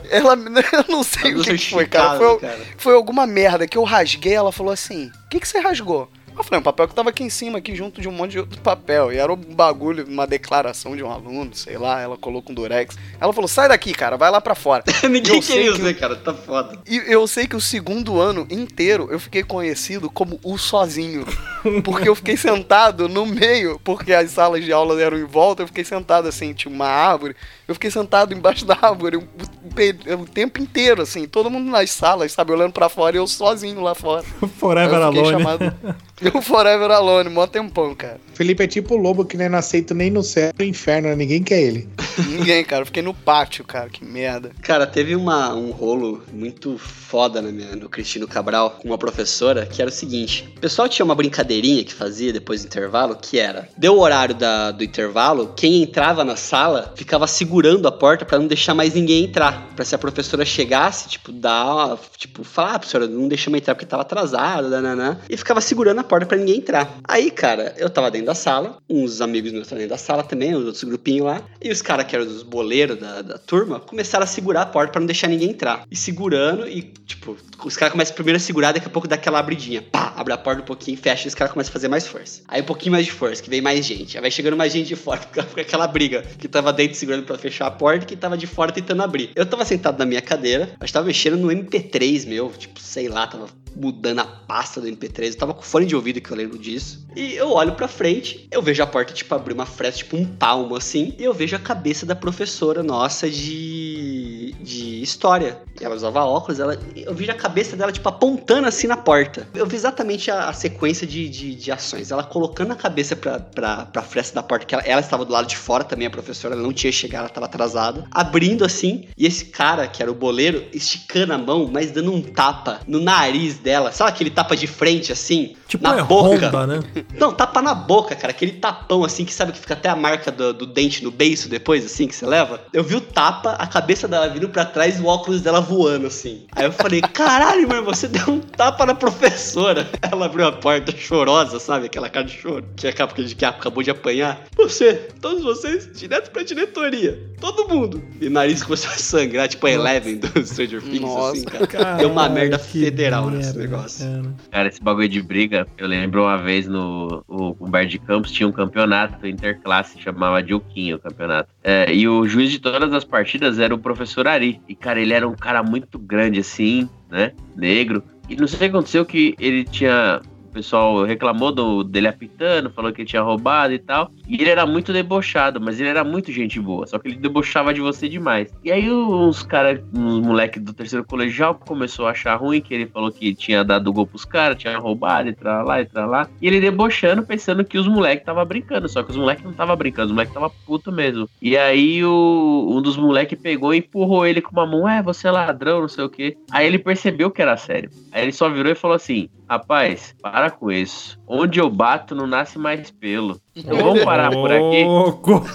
Ela, eu não sei o que, que foi, cara. Foi, foi alguma merda que eu rasguei. Ela falou assim: O que, que você rasgou? Eu falei, um papel que tava aqui em cima, aqui junto de um monte de outro papel. E era um bagulho, uma declaração de um aluno, sei lá. Ela colocou um durex. Ela falou: sai daqui, cara, vai lá pra fora. Ninguém Eu sei queria que isso, né, cara? Tá foda. E eu sei que o segundo ano inteiro eu fiquei conhecido como o sozinho. Porque eu fiquei sentado no meio, porque as salas de aula eram em volta, eu fiquei sentado assim, tinha uma árvore. Eu fiquei sentado embaixo da árvore o, o- o tempo inteiro, assim, todo mundo nas salas, sabe, olhando pra fora e eu sozinho lá fora. Forever eu Alone. chamado. Eu Forever Alone, mó tempão, cara. Felipe é tipo o lobo que nem não aceita nem no céu nem no inferno, né? ninguém quer ele. Ninguém, cara. Eu fiquei no pátio, cara. Que merda. Cara, teve uma, um rolo muito foda na minha, no Cristino Cabral com uma professora que era o seguinte: o pessoal tinha uma brincadeirinha que fazia depois do intervalo, que era: deu o horário da, do intervalo, quem entrava na sala ficava segurando a porta pra não deixar mais ninguém entrar. Pra se a professora chegasse, tipo, dar, tipo, falar, ah, professora, não deixamos entrar porque tava atrasado, nananã, e ficava segurando a porta pra ninguém entrar. Aí, cara, eu tava dentro da sala, uns amigos meus estavam dentro da sala também, os outros grupinhos lá, e os caras que eram os boleiros da, da turma começaram a segurar a porta pra não deixar ninguém entrar. E segurando, e tipo, os caras começam primeiro a segurar, daqui a pouco dá aquela abridinha. Pá, abre a porta um pouquinho, fecha, e os caras começam a fazer mais força. Aí um pouquinho mais de força, que vem mais gente. Aí vai chegando mais gente de fora, fica aquela briga. Que tava dentro segurando pra fechar a porta que tava de fora tentando abrir. Eu tava sentado na minha cadeira, mas tava mexendo no MP3 meu, tipo, sei lá, tava mudando a pasta do MP3. Eu tava com fone de ouvido que eu lembro disso. E eu olho pra frente, eu vejo a porta, tipo, abrir uma fresta, tipo um palmo assim, e eu vejo a cabeça da professora nossa de. de história. Ela usava óculos, ela, eu vejo a cabeça dela, tipo, apontando assim na porta. Eu vi exatamente a, a sequência de, de, de ações. Ela colocando a cabeça pra, pra, pra fresta da porta, que ela, ela estava do lado de fora também, a professora, ela não tinha chegado, ela tava atrasada. Abrindo assim, e esse cara, que era o boleiro, esticando a mão, mas dando um tapa no nariz dela. Sabe aquele tapa de frente assim? Tipo na é boca. Honda, né? Não, tapa na boca, cara. Aquele tapão assim, que sabe que fica até a marca do, do dente no beiço depois, assim, que você leva. Eu vi o tapa, a cabeça dela vindo pra trás e o óculos dela voando, assim. Aí eu falei, caralho, mano, você deu um tapa na professora. Ela abriu a porta chorosa, sabe? Aquela cara de choro. Que acaba de que acabou de apanhar. Você, todos vocês, direto pra diretoria. Todo mundo. E o nariz começou a sangrar, tipo a Eleven do Stranger Things, Nossa. assim, cara. Deu uma merda federal nesse negócio. cara. Cara, esse bagulho de briga, eu lembro uma vez no o, o Bar de Campos tinha um campeonato interclasse, chamava de Uquinho o campeonato. É, e o juiz de todas as partidas era o professor Ari. E, cara, ele era um cara muito grande assim, né? Negro. E não sei o que aconteceu que ele tinha pessoal reclamou do, dele apitando, falou que ele tinha roubado e tal. E ele era muito debochado, mas ele era muito gente boa. Só que ele debochava de você demais. E aí uns caras, uns moleques do terceiro colegial começou a achar ruim, que ele falou que tinha dado gol pros caras, tinha roubado e pra lá e pra lá. E ele debochando, pensando que os moleques tava brincando. Só que os moleques não tava brincando, os moleques tava puto mesmo. E aí o, um dos moleques pegou e empurrou ele com uma mão, é, você é ladrão, não sei o quê. Aí ele percebeu que era sério. Aí ele só virou e falou assim: Rapaz, para com isso. Onde eu bato não nasce mais pelo. Então vamos parar por aqui.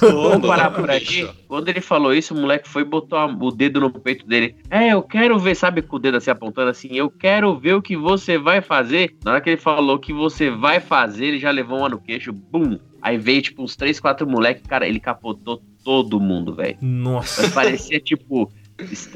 Vamos parar por aqui. Quando ele falou isso, o moleque foi e botou o dedo no peito dele. É, eu quero ver, sabe, com o dedo assim apontando assim, eu quero ver o que você vai fazer. Na hora que ele falou o que você vai fazer, ele já levou uma no queixo, bum. Aí veio, tipo, uns três, quatro moleques, cara, ele capotou todo mundo, velho. Nossa. Mas parecia tipo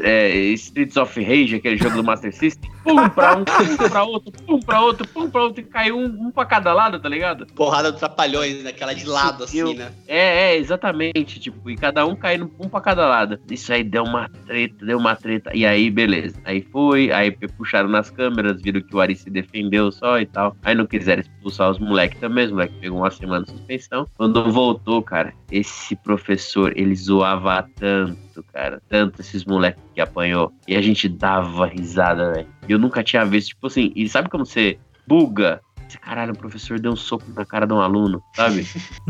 é, Streets of Rage, aquele jogo do Master System. Pum pra um, pum pra outro, pum pra outro, pum pra outro, e caiu um, um pra cada lado, tá ligado? Porrada do trapalhões, naquela de lado, assim, Eu- né? É, é, exatamente, tipo, e cada um caindo um pra cada lado. Isso aí deu uma treta, deu uma treta. E aí, beleza. Aí foi, aí puxaram nas câmeras, viram que o Ari se defendeu só e tal. Aí não quiseram expulsar os moleques também, os moleques pegou uma semana de suspensão. Quando voltou, cara, esse professor, ele zoava tanto, cara, tanto esses moleques que apanhou. E a gente dava risada, velho. E eu nunca tinha visto, tipo assim, e sabe como você buga? Caralho, o professor deu um soco na cara de um aluno, sabe?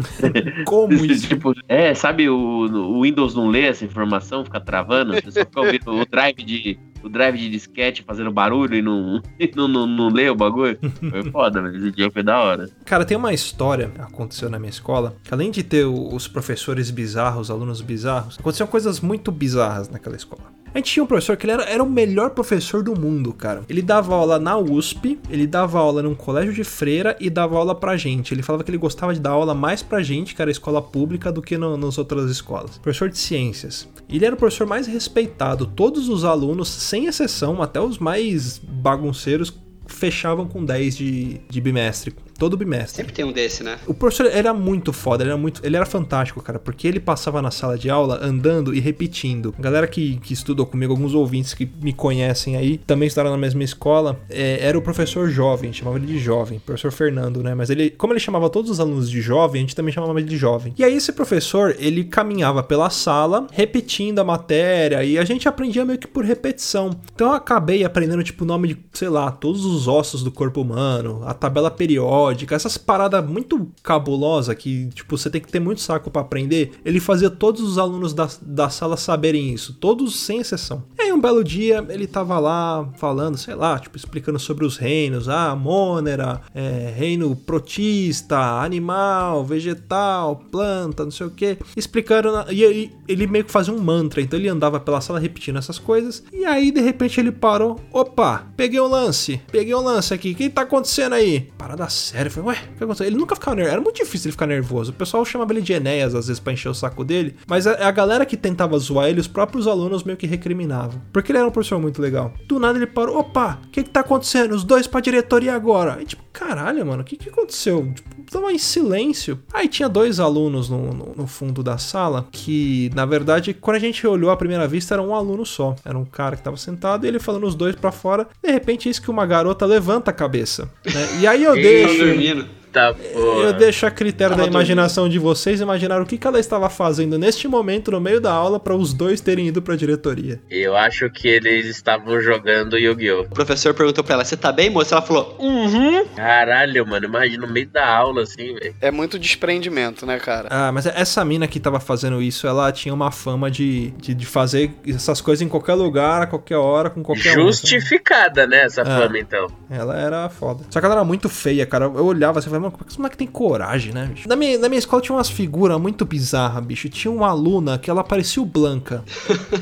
Como isso? tipo, é, sabe, o, o Windows não lê essa informação, fica travando, você só fica ouvindo o drive de. O drive de disquete fazendo barulho e não, não, não, não lê o bagulho. Foi foda, mas esse dia foi da hora. Cara, tem uma história que aconteceu na minha escola, que além de ter os professores bizarros, os alunos bizarros, aconteciam coisas muito bizarras naquela escola. A gente tinha um professor que ele era, era o melhor professor do mundo, cara. Ele dava aula na USP, ele dava aula num colégio de freira e dava aula pra gente. Ele falava que ele gostava de dar aula mais pra gente, que era escola pública, do que no- nas outras escolas. Professor de ciências. Ele era o professor mais respeitado. Todos os alunos, sem exceção, até os mais bagunceiros, fechavam com 10 de, de bimestre. Todo bimestre. Sempre tem um desse, né? O professor era muito foda, ele era, muito, ele era fantástico, cara, porque ele passava na sala de aula andando e repetindo. A galera que, que estudou comigo, alguns ouvintes que me conhecem aí, também estudaram na mesma escola, é, era o professor jovem, chamava ele de jovem, professor Fernando, né? Mas ele, como ele chamava todos os alunos de jovem, a gente também chamava ele de jovem. E aí esse professor, ele caminhava pela sala, repetindo a matéria, e a gente aprendia meio que por repetição. Então eu acabei aprendendo, tipo, o nome de, sei lá, todos os ossos do corpo humano, a tabela periódica, essas paradas muito cabulosas que, tipo, você tem que ter muito saco pra aprender. Ele fazia todos os alunos da, da sala saberem isso, todos sem exceção. E aí um belo dia ele tava lá falando, sei lá, tipo, explicando sobre os reinos, ah, Mônera, é, reino protista, animal, vegetal, planta, não sei o que, explicando, e aí ele meio que fazia um mantra, então ele andava pela sala repetindo essas coisas, e aí de repente ele parou, opa, peguei um lance, peguei um lance aqui, o que tá acontecendo aí? Parada séria, eu falei, ué, o que aconteceu? Ele nunca ficava nervoso, era muito difícil ele ficar nervoso, o pessoal chamava ele de Enéas às vezes pra encher o saco dele, mas a, a galera que tentava zoar ele, os próprios alunos meio que recriminavam, porque ele era um professor muito legal. Do nada ele parou, opa, o que que tá acontecendo? Os dois pra diretoria agora. E tipo, caralho, mano, o que que aconteceu? Tipo, tava em silêncio. Aí tinha dois alunos no, no, no fundo da sala que, na verdade, quando a gente olhou à primeira vista, era um aluno só. Era um cara que tava sentado e ele falando os dois pra fora. De repente, isso que uma garota levanta a cabeça. né? E aí eu deixo. Dormindo. Tá, Eu deixo a critério Tava da imaginação de vocês imaginar o que, que ela estava fazendo neste momento no meio da aula para os dois terem ido pra diretoria. Eu acho que eles estavam jogando Yu-Gi-Oh! O professor perguntou pra ela, você tá bem, moça? Ela falou, uhum. Caralho, mano, imagina no meio da aula assim, velho. É muito desprendimento, né, cara? Ah, mas essa mina que tava fazendo isso, ela tinha uma fama de, de, de fazer essas coisas em qualquer lugar, a qualquer hora, com qualquer um. Justificada, né, essa É. fama então. Ela era foda. Só que ela era muito feia, cara. Eu olhava assim e mano, como é que esse moleque tem coragem, né, bicho? Na minha, na minha escola tinha umas figuras muito bizarras, bicho. Tinha uma aluna que ela parecia o Blanca.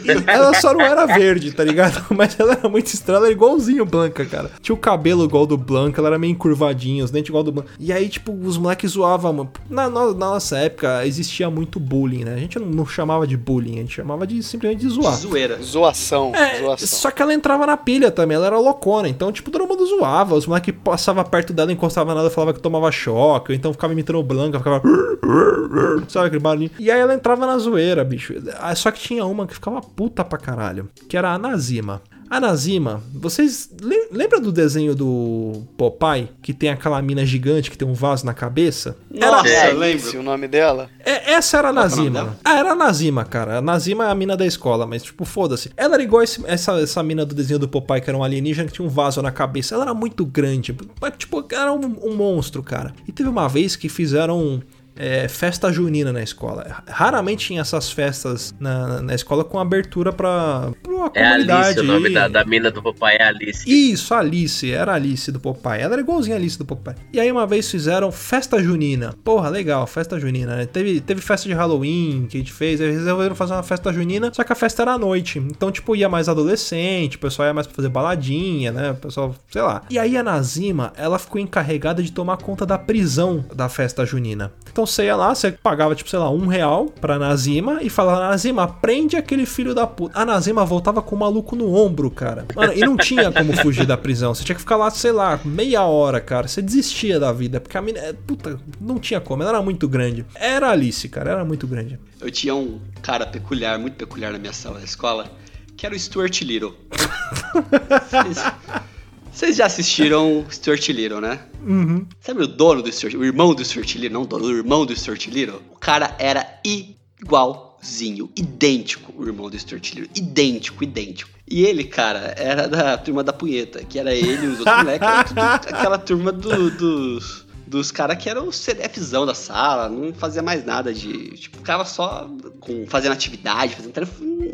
E ela só não era verde, tá ligado? Mas ela era muito estranha, ela era igualzinho o Blanca, cara. Tinha o cabelo igual do Blanca, ela era meio encurvadinha, os dentes igual do Blanca. E aí, tipo, os moleques zoavam, mano. Na, na- na nossa época existia muito bullying, né? A gente não, não chamava de bullying, a gente chamava de simplesmente de zoar. Zoeira. Zoação, É, zoação. só que ela entrava na pilha também, ela era loucona. Então, tipo, todo mundo zoava. Os moleques passavam perto dela, encostava nela, falava que tomava choque, ou então ficava imitando branca, ficava. Sabe aquele barulhinho? E aí ela entrava na zoeira, bicho. Ah, Só que tinha uma que ficava puta pra caralho, que era a Nazima. A Nazima, vocês le- lembram do desenho do Popeye? Que tem aquela mina gigante que tem um vaso na cabeça? Nossa, É eu lembro. O nome dela? É, essa era a é Nazima. Ah, era a Nazima, cara. A Nazima é a mina da escola, mas, tipo, foda-se. Ela era igual esse- essa, essa mina do desenho do Popeye, que era um alienígena que tinha um vaso na cabeça. Ela era muito grande. Mas, tipo, era um, um monstro, cara. E teve uma vez que fizeram. É, festa junina na escola. Raramente tinha essas festas na, na escola com abertura pra, pra É comunidade. Alice, o nome da, da mina do papai é Alice. Isso, Alice, era Alice do Popeye. Ela era igualzinha a Alice do Popeye. E aí uma vez fizeram festa junina. Porra, legal, festa junina, né? Teve, teve festa de Halloween que a gente fez, aí eles resolveram fazer uma festa junina, só que a festa era à noite. Então, tipo, ia mais adolescente, o pessoal ia mais pra fazer baladinha, né? O pessoal, sei lá. E aí a Nazima, ela ficou encarregada de tomar conta da prisão da festa junina. Então você ia lá, você pagava, tipo, sei lá, um real pra Nazima e falava, Nazima, prende aquele filho da puta. A Nazima voltava com o maluco no ombro, cara. Mano, e não tinha como fugir da prisão. Você tinha que ficar lá, sei lá, meia hora, cara. Você desistia da vida, porque a mina, puta, não tinha como. Ela era muito grande. Era Alice, cara, era muito grande. Eu tinha um cara peculiar, muito peculiar na minha sala da escola, que era o Stuart Little. Vocês- já assistiram Stuart Little, né? Uhum. Sabe o dono do Stuart, o irmão do Stuart Little, não o dono, o irmão do Stuart Little? O cara era igualzinho, idêntico o irmão do Stuart Little, idêntico, idêntico. E ele, cara, era da turma da punheta, que era ele e os outros moleques, era tudo aquela turma do- dos dos caras que eram o CDFzão da sala, não fazia mais nada de. Tipo, ficava só com, fazendo atividade, fazendo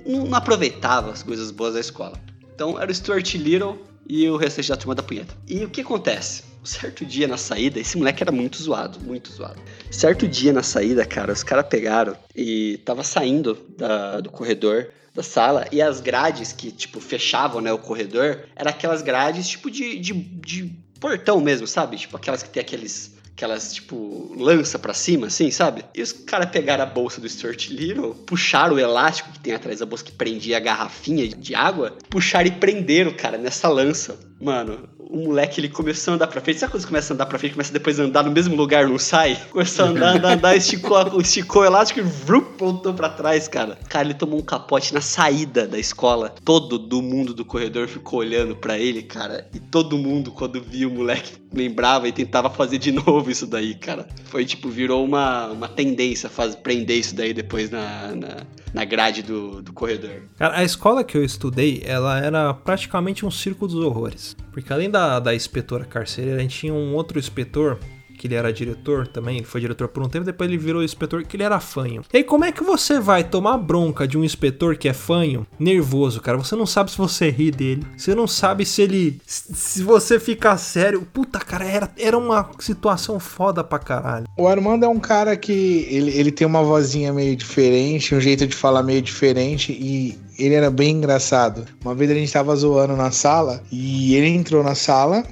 não, não aproveitava as coisas boas da escola. Então era o Stuart Little e o restante da turma da punheta. E o que acontece? Certo dia na saída, esse moleque era muito zoado, muito zoado. Certo dia na saída, cara, os caras pegaram e tava saindo da- do corredor da sala e as grades que, tipo, fechavam, né, o corredor, eram aquelas grades, tipo, de, de, de portão mesmo, sabe? Tipo, aquelas que tem aqueles aquelas, tipo, lança pra cima, assim, sabe? E os caras pegaram a bolsa do Stuart Little, puxaram o elástico que tem atrás da bolsa que prendia a garrafinha de água, puxaram e prenderam, cara, nessa lança. Mano, o moleque, ele começou a andar pra frente. Sabe quando você começa a andar pra frente, começa depois a andar no mesmo lugar, não sai? Começou a andar, andar, andar, esticou, esticou o elástico e vrup, voltou pra trás, cara. Cara, ele tomou um capote na saída da escola. Todo do mundo do corredor ficou olhando pra ele, cara. E todo mundo, quando via o moleque, lembrava e tentava fazer de novo isso daí, cara. Foi tipo, virou uma, uma tendência faz, prender isso daí depois na, na, na grade do, do corredor. Cara, a escola que eu estudei, ela era praticamente um circo dos horrores. Porque além da, da inspetora carcereira, a gente tinha um outro inspetor, que ele era diretor também, ele foi diretor por um tempo, depois ele virou inspetor, que ele era fanho. E aí, como é que você vai tomar bronca de um inspetor que é fanho, nervoso, cara? Você não sabe se você ri dele, você não sabe se ele. se você ficar sério. Puta, cara, era, era uma situação foda pra caralho. O Armando é um cara que ele, ele tem uma vozinha meio diferente, um jeito de falar meio diferente e ele era bem engraçado. Uma vez a gente tava zoando na sala e ele entrou na sala.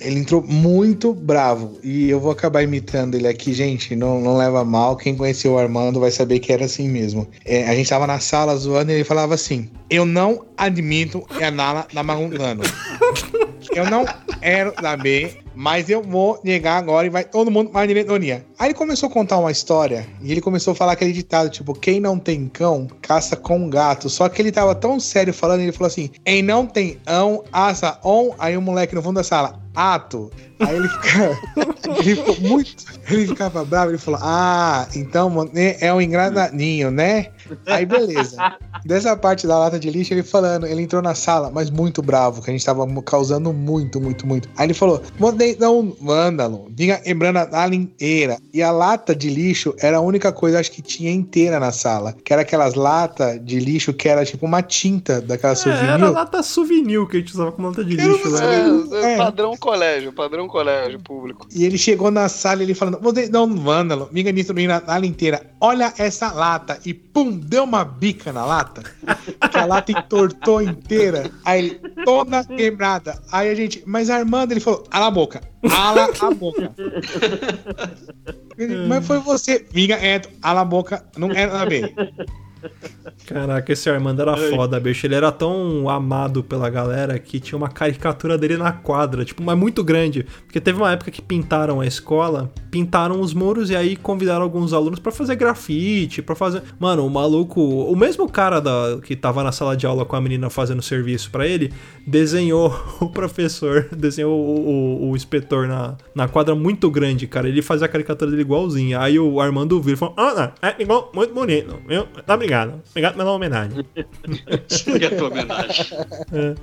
Ele entrou muito bravo e eu vou acabar imitando ele aqui, gente. Não, não leva mal. Quem conheceu o Armando vai saber que era assim mesmo. É, a gente tava na sala zoando e ele falava assim: Eu não admito a Nala namorando. Eu não quero saber, mas eu vou negar agora e vai todo mundo pra diretoria. Aí ele começou a contar uma história e ele começou a falar aquele ditado, tipo, quem não tem cão, caça com gato. Só que ele tava tão sério falando, ele falou assim, quem não tem ão, assa on. Aí o moleque no fundo da sala, ato. Aí ele ficava, ele ficou muito, ele ficava bravo, ele falou, ah, então você é um engraçadinho, né? Aí beleza. Dessa parte da lata de lixo, ele falando, ele entrou na sala, mas muito bravo, que a gente tava causando muito, muito, muito. Aí ele falou: Você não vândalo, vinha quebrando a inteira. E a lata de lixo era a única coisa, acho que tinha inteira na sala. Que era aquelas latas de lixo que era tipo uma tinta daquela É, souvenir. era lata souvenir que a gente usava como lata de lixo, né? É, É. padrão colégio, padrão colégio público. E ele chegou na sala ele falando: Você não vândalo, vinha nisso na sala inteira. Olha essa lata. E pum, deu uma bica na lata. que a lata entortou inteira. Aí ele, toda quebrada. Aí a gente, mas Armando, ele falou: Ala a boca, ala a boca. Ele, mas foi você. Vinga, é, ala a boca, não é nada bem. Caraca, esse Armando era foda, bicho. Ele era tão amado pela galera que tinha uma caricatura dele na quadra, tipo, mas muito grande. Porque teve uma época que pintaram a escola pintaram os muros e aí convidaram alguns alunos pra fazer grafite, pra fazer. Mano, o maluco, o mesmo cara da, que tava na sala de aula com a menina fazendo serviço pra ele, desenhou o professor, desenhou o, o, o inspetor na, na quadra muito grande, cara. Ele fazia a caricatura dele igualzinho. Aí o Armando viu e falou: Ah, não, é igual, muito bonito. Viu? Tá obrigado. Obrigado pela homenagem. Obrigado pela homenagem. É.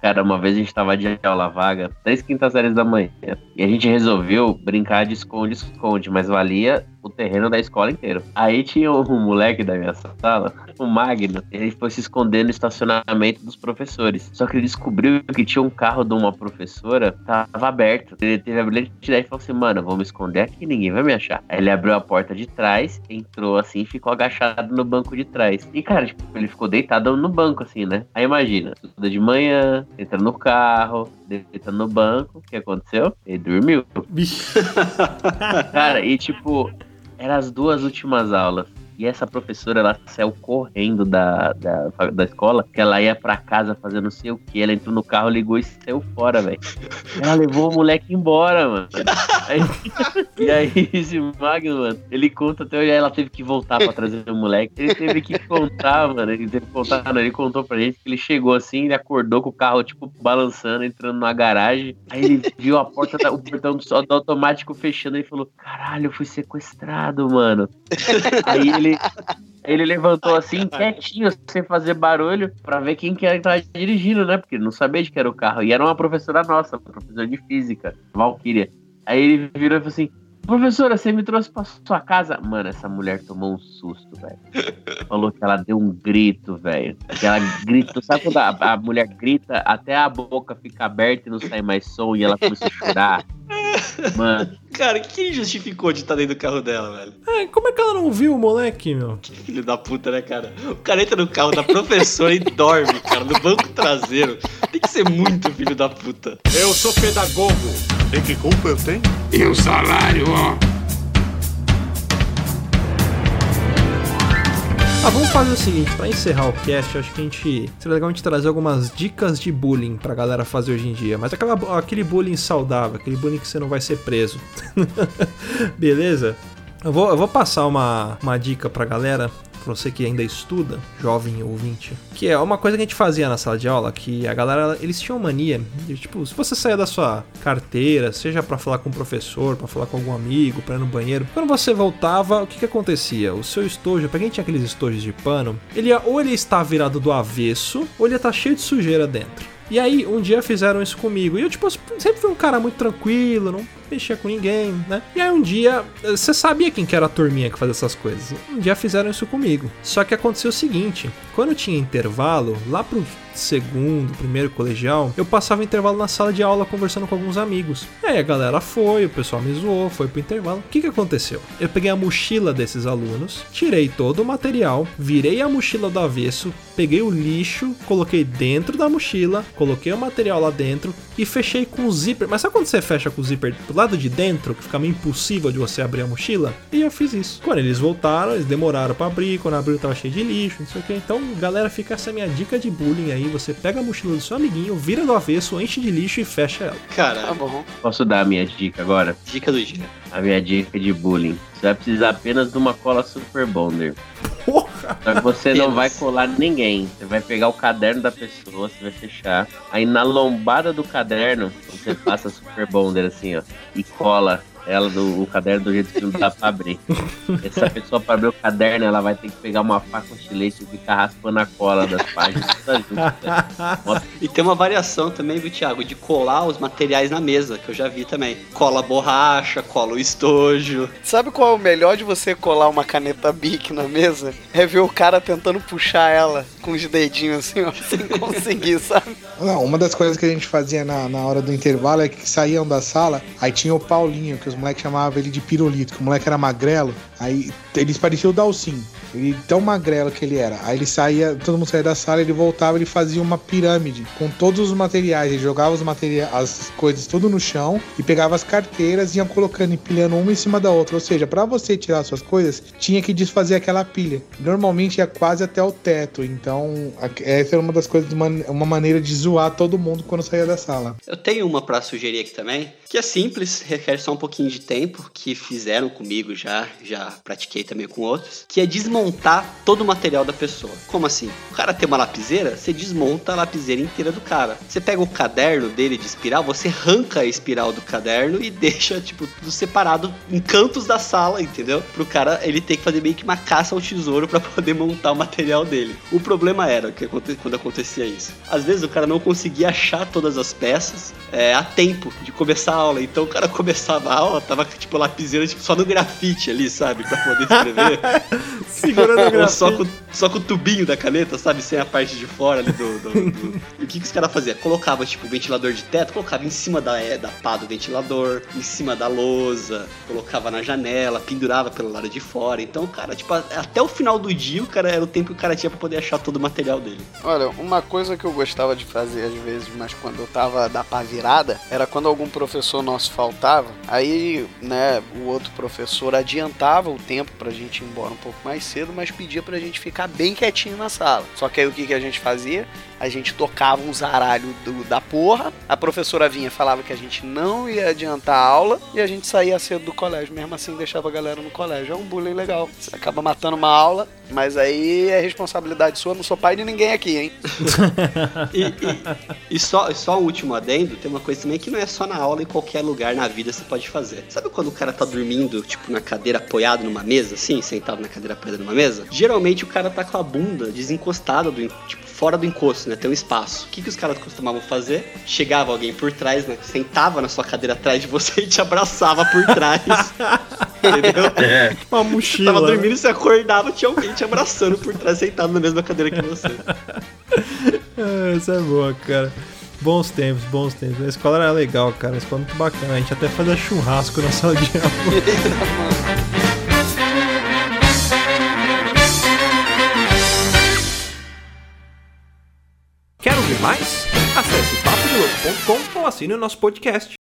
Cara, uma vez a gente tava de aula vaga, 10 quintas séries da manhã, e a gente resolveu brincar de esconde-esconde, mas valia o terreno da escola inteiro. Aí tinha um moleque da minha sala, o Magno, ele foi se esconder no estacionamento dos professores. Só que ele descobriu que tinha um carro de uma professora, tava aberto. Ele teve a brilhante ideia e falou assim: mano, vou me esconder aqui, ninguém vai me achar. Aí ele abriu a porta de trás, entrou assim e ficou agachado no banco de trás. E cara, tipo, ele ficou deitado no banco, assim, né? Aí imagina, tudo de manhã, entra no carro, deita no banco, o que aconteceu? Ele dormiu. cara, e tipo, eram as duas últimas aulas. E essa professora, ela saiu correndo da, da, da escola, que ela ia pra casa fazer não sei o que. Ela entrou no carro, ligou e saiu fora, velho. Ela levou o moleque embora, mano. Aí, e aí, esse Magno, mano, ele conta até hoje, ela teve que voltar pra trazer o moleque. Ele teve que contar, mano. Ele teve que contar, não, ele contou pra gente que ele chegou assim, ele acordou com o carro, tipo, balançando, entrando na garagem. Aí ele viu a porta, o portão do, do automático fechando e falou: Caralho, eu fui sequestrado, mano. Aí ele ele, ele levantou assim, quietinho, sem fazer barulho, pra ver quem que era dirigindo, né? Porque não sabia de que era o carro. E era uma professora nossa, professora de física, Valkyria. Aí ele virou e falou assim: Professora, você me trouxe pra sua casa? Mano, essa mulher tomou um susto, velho. Falou que ela deu um grito, velho. Que ela gritou. Sabe quando a, a, mulher grita até a boca fica aberta e não sai mais som e ela começa a chorar? Mano. Cara, o que ele justificou de estar dentro do carro dela, velho? É, como é que ela não viu o moleque, meu? Que filho da puta, né, cara? O cara entra no carro da professora e dorme, cara, no banco traseiro. Tem que ser muito filho da puta. Eu sou pedagogo. Tem que culpa eu tenho? E o salário, ó. Ah, vamos fazer o seguinte, pra encerrar o cast, acho que a gente. Seria legal a gente trazer algumas dicas de bullying pra galera fazer hoje em dia. Mas aquela, aquele bullying saudável, aquele bullying que você não vai ser preso. Beleza? Eu vou, eu vou passar uma, uma dica pra galera pra você que ainda estuda, jovem ouvinte, que é uma coisa que a gente fazia na sala de aula, que a galera, eles tinham mania de, tipo, se você saia da sua carteira, seja para falar com o professor, para falar com algum amigo, para ir no banheiro, quando você voltava, o que que acontecia? O seu estojo, pra quem tinha aqueles estojos de pano, ele ia, ou ele está virado do avesso, ou ele ia estar tá cheio de sujeira dentro. E aí, um dia fizeram isso comigo. E eu, tipo, sempre fui um cara muito tranquilo, não mexia com ninguém, né? E aí um dia, você sabia quem que era a turminha que fazia essas coisas. Um dia fizeram isso comigo. Só que aconteceu o seguinte, quando tinha intervalo, lá pro segundo, primeiro colegial, eu passava intervalo na sala de aula conversando com alguns amigos. E aí a galera foi, o pessoal me zoou, foi pro intervalo. O que que aconteceu? Eu peguei a mochila desses alunos, tirei todo o material, virei a mochila do avesso, peguei o lixo, coloquei dentro da mochila, coloquei o material lá dentro e fechei com o zíper. Mas sabe quando você fecha com o zíper do lado de dentro, que fica meio impossível de você abrir a mochila? E eu fiz isso. Quando eles voltaram, eles demoraram para abrir, quando abriu tava cheio de lixo, não sei o que. Então, galera, fica essa minha dica de bullying aí. Você pega a mochila do seu amiguinho, vira do avesso, enche de lixo e fecha ela. Cara, tá bom. Posso dar a minha dica agora? Dica do dia. A minha dica de bullying. Você vai precisar apenas de uma cola Super Bonder. Porra! Só que você não vai colar ninguém. Você vai pegar o caderno da pessoa, você vai fechar. Aí na lombada do caderno, você passa Super Bonder assim, ó. E cola ela do o caderno do jeito que não dá pra abrir. Essa pessoa pra abrir o caderno, ela vai ter que pegar uma faca, um estilete e ficar raspando a cola das páginas. e tem uma variação também, viu, Thiago, de colar os materiais na mesa, que eu já vi também. Cola borracha, cola o estojo. Sabe qual é o melhor de você colar uma caneta Bic na mesa? É ver o cara tentando puxar ela com os dedinhos assim, ó, sem conseguir, sabe? Não, uma das coisas que a gente fazia na, na hora do intervalo é que saíam da sala, aí tinha o Paulinho, que os moleques chamavam ele de pirulito, que o moleque era magrelo, aí eles pareciam o Dalcin. E tão magrelo que ele era. Aí ele saía, todo mundo saía da sala, ele voltava, ele fazia uma pirâmide com todos os materiais. Ele jogava os materiais, as coisas tudo no chão e pegava as carteiras e ia colocando, empilhando uma em cima da outra. Ou seja, para você tirar suas coisas, tinha que desfazer aquela pilha. Normalmente ia quase até o teto. Então, essa era uma das coisas, uma maneira de zoar todo mundo quando saía da sala. Eu tenho uma para sugerir aqui também, que é simples, requer só um pouquinho de tempo, que fizeram comigo já, já pratiquei também com outros, que é desmontar todo o material da pessoa. Como assim? O cara tem uma lapiseira, você desmonta a lapiseira inteira do cara. Você pega o caderno dele de espiral, você arranca a espiral do caderno e deixa, tipo, tudo separado em cantos da sala, entendeu? Pro cara ele ter que fazer meio que uma caça ao tesouro para poder montar o material dele. O problema era que quando acontecia isso. Às vezes o cara não conseguia achar todas as peças é, a tempo de começar a aula. Então o cara começava a aula, tava tipo lapiseira tipo, só no grafite ali, sabe? Pra poder escrever. Segurando o grafite. Só com, só com o tubinho da caneta, sabe? Sem a parte de fora ali do. do, do... E o que, que os caras faziam? Colocava, tipo, o ventilador de teto, colocava em cima da, é, da pá do ventilador, em cima da lousa, colocava na janela, pendurava pelo lado de fora. Então, cara, tipo, até o final do dia, o cara era o tempo que o cara tinha pra poder achar todo o material dele. Olha, uma coisa que eu gostava de fazer às vezes, mas quando eu tava da pá virada, era quando algum professor nosso faltava, aí, né, o outro professor adiantava o tempo pra gente ir embora um pouco mais cedo, mas pedia pra gente ficar bem quietinho na sala. Só que aí o que, que a gente fazia? A gente tocava um zaralho do, da porra, a professora vinha falava que a gente não ia adiantar a aula e a gente saía cedo do colégio, mesmo assim deixava a galera no colégio. É um bullying legal. Você acaba matando uma aula, mas aí é responsabilidade sua, não sou pai de ninguém aqui, hein? e, e, e, só, só um último adendo, tem uma coisa também que não é só na aula, em qualquer lugar na vida você pode fazer. Sabe quando o cara tá dormindo, tipo, na cadeira apoiado numa mesa, assim, sentado na cadeira apoiada numa mesa? Geralmente o cara tá com a bunda desencostada, do, tipo, fora do encosto, né? Tem um espaço. O que, que os caras costumavam fazer? Chegava alguém por trás, né? Sentava na sua cadeira atrás de você e te abraçava por trás. entendeu? É. Uma mochila. Você tava dormindo e você acordava, tinha alguém te abraçando por trás, sentado na mesma cadeira que você. é, essa é boa, cara. Bons tempos, bons tempos. A escola era legal, cara. A escola é muito bacana. A gente até fazia churrasco na sala de aula. Mais? Acesse papodelouco.com ou assine o nosso podcast.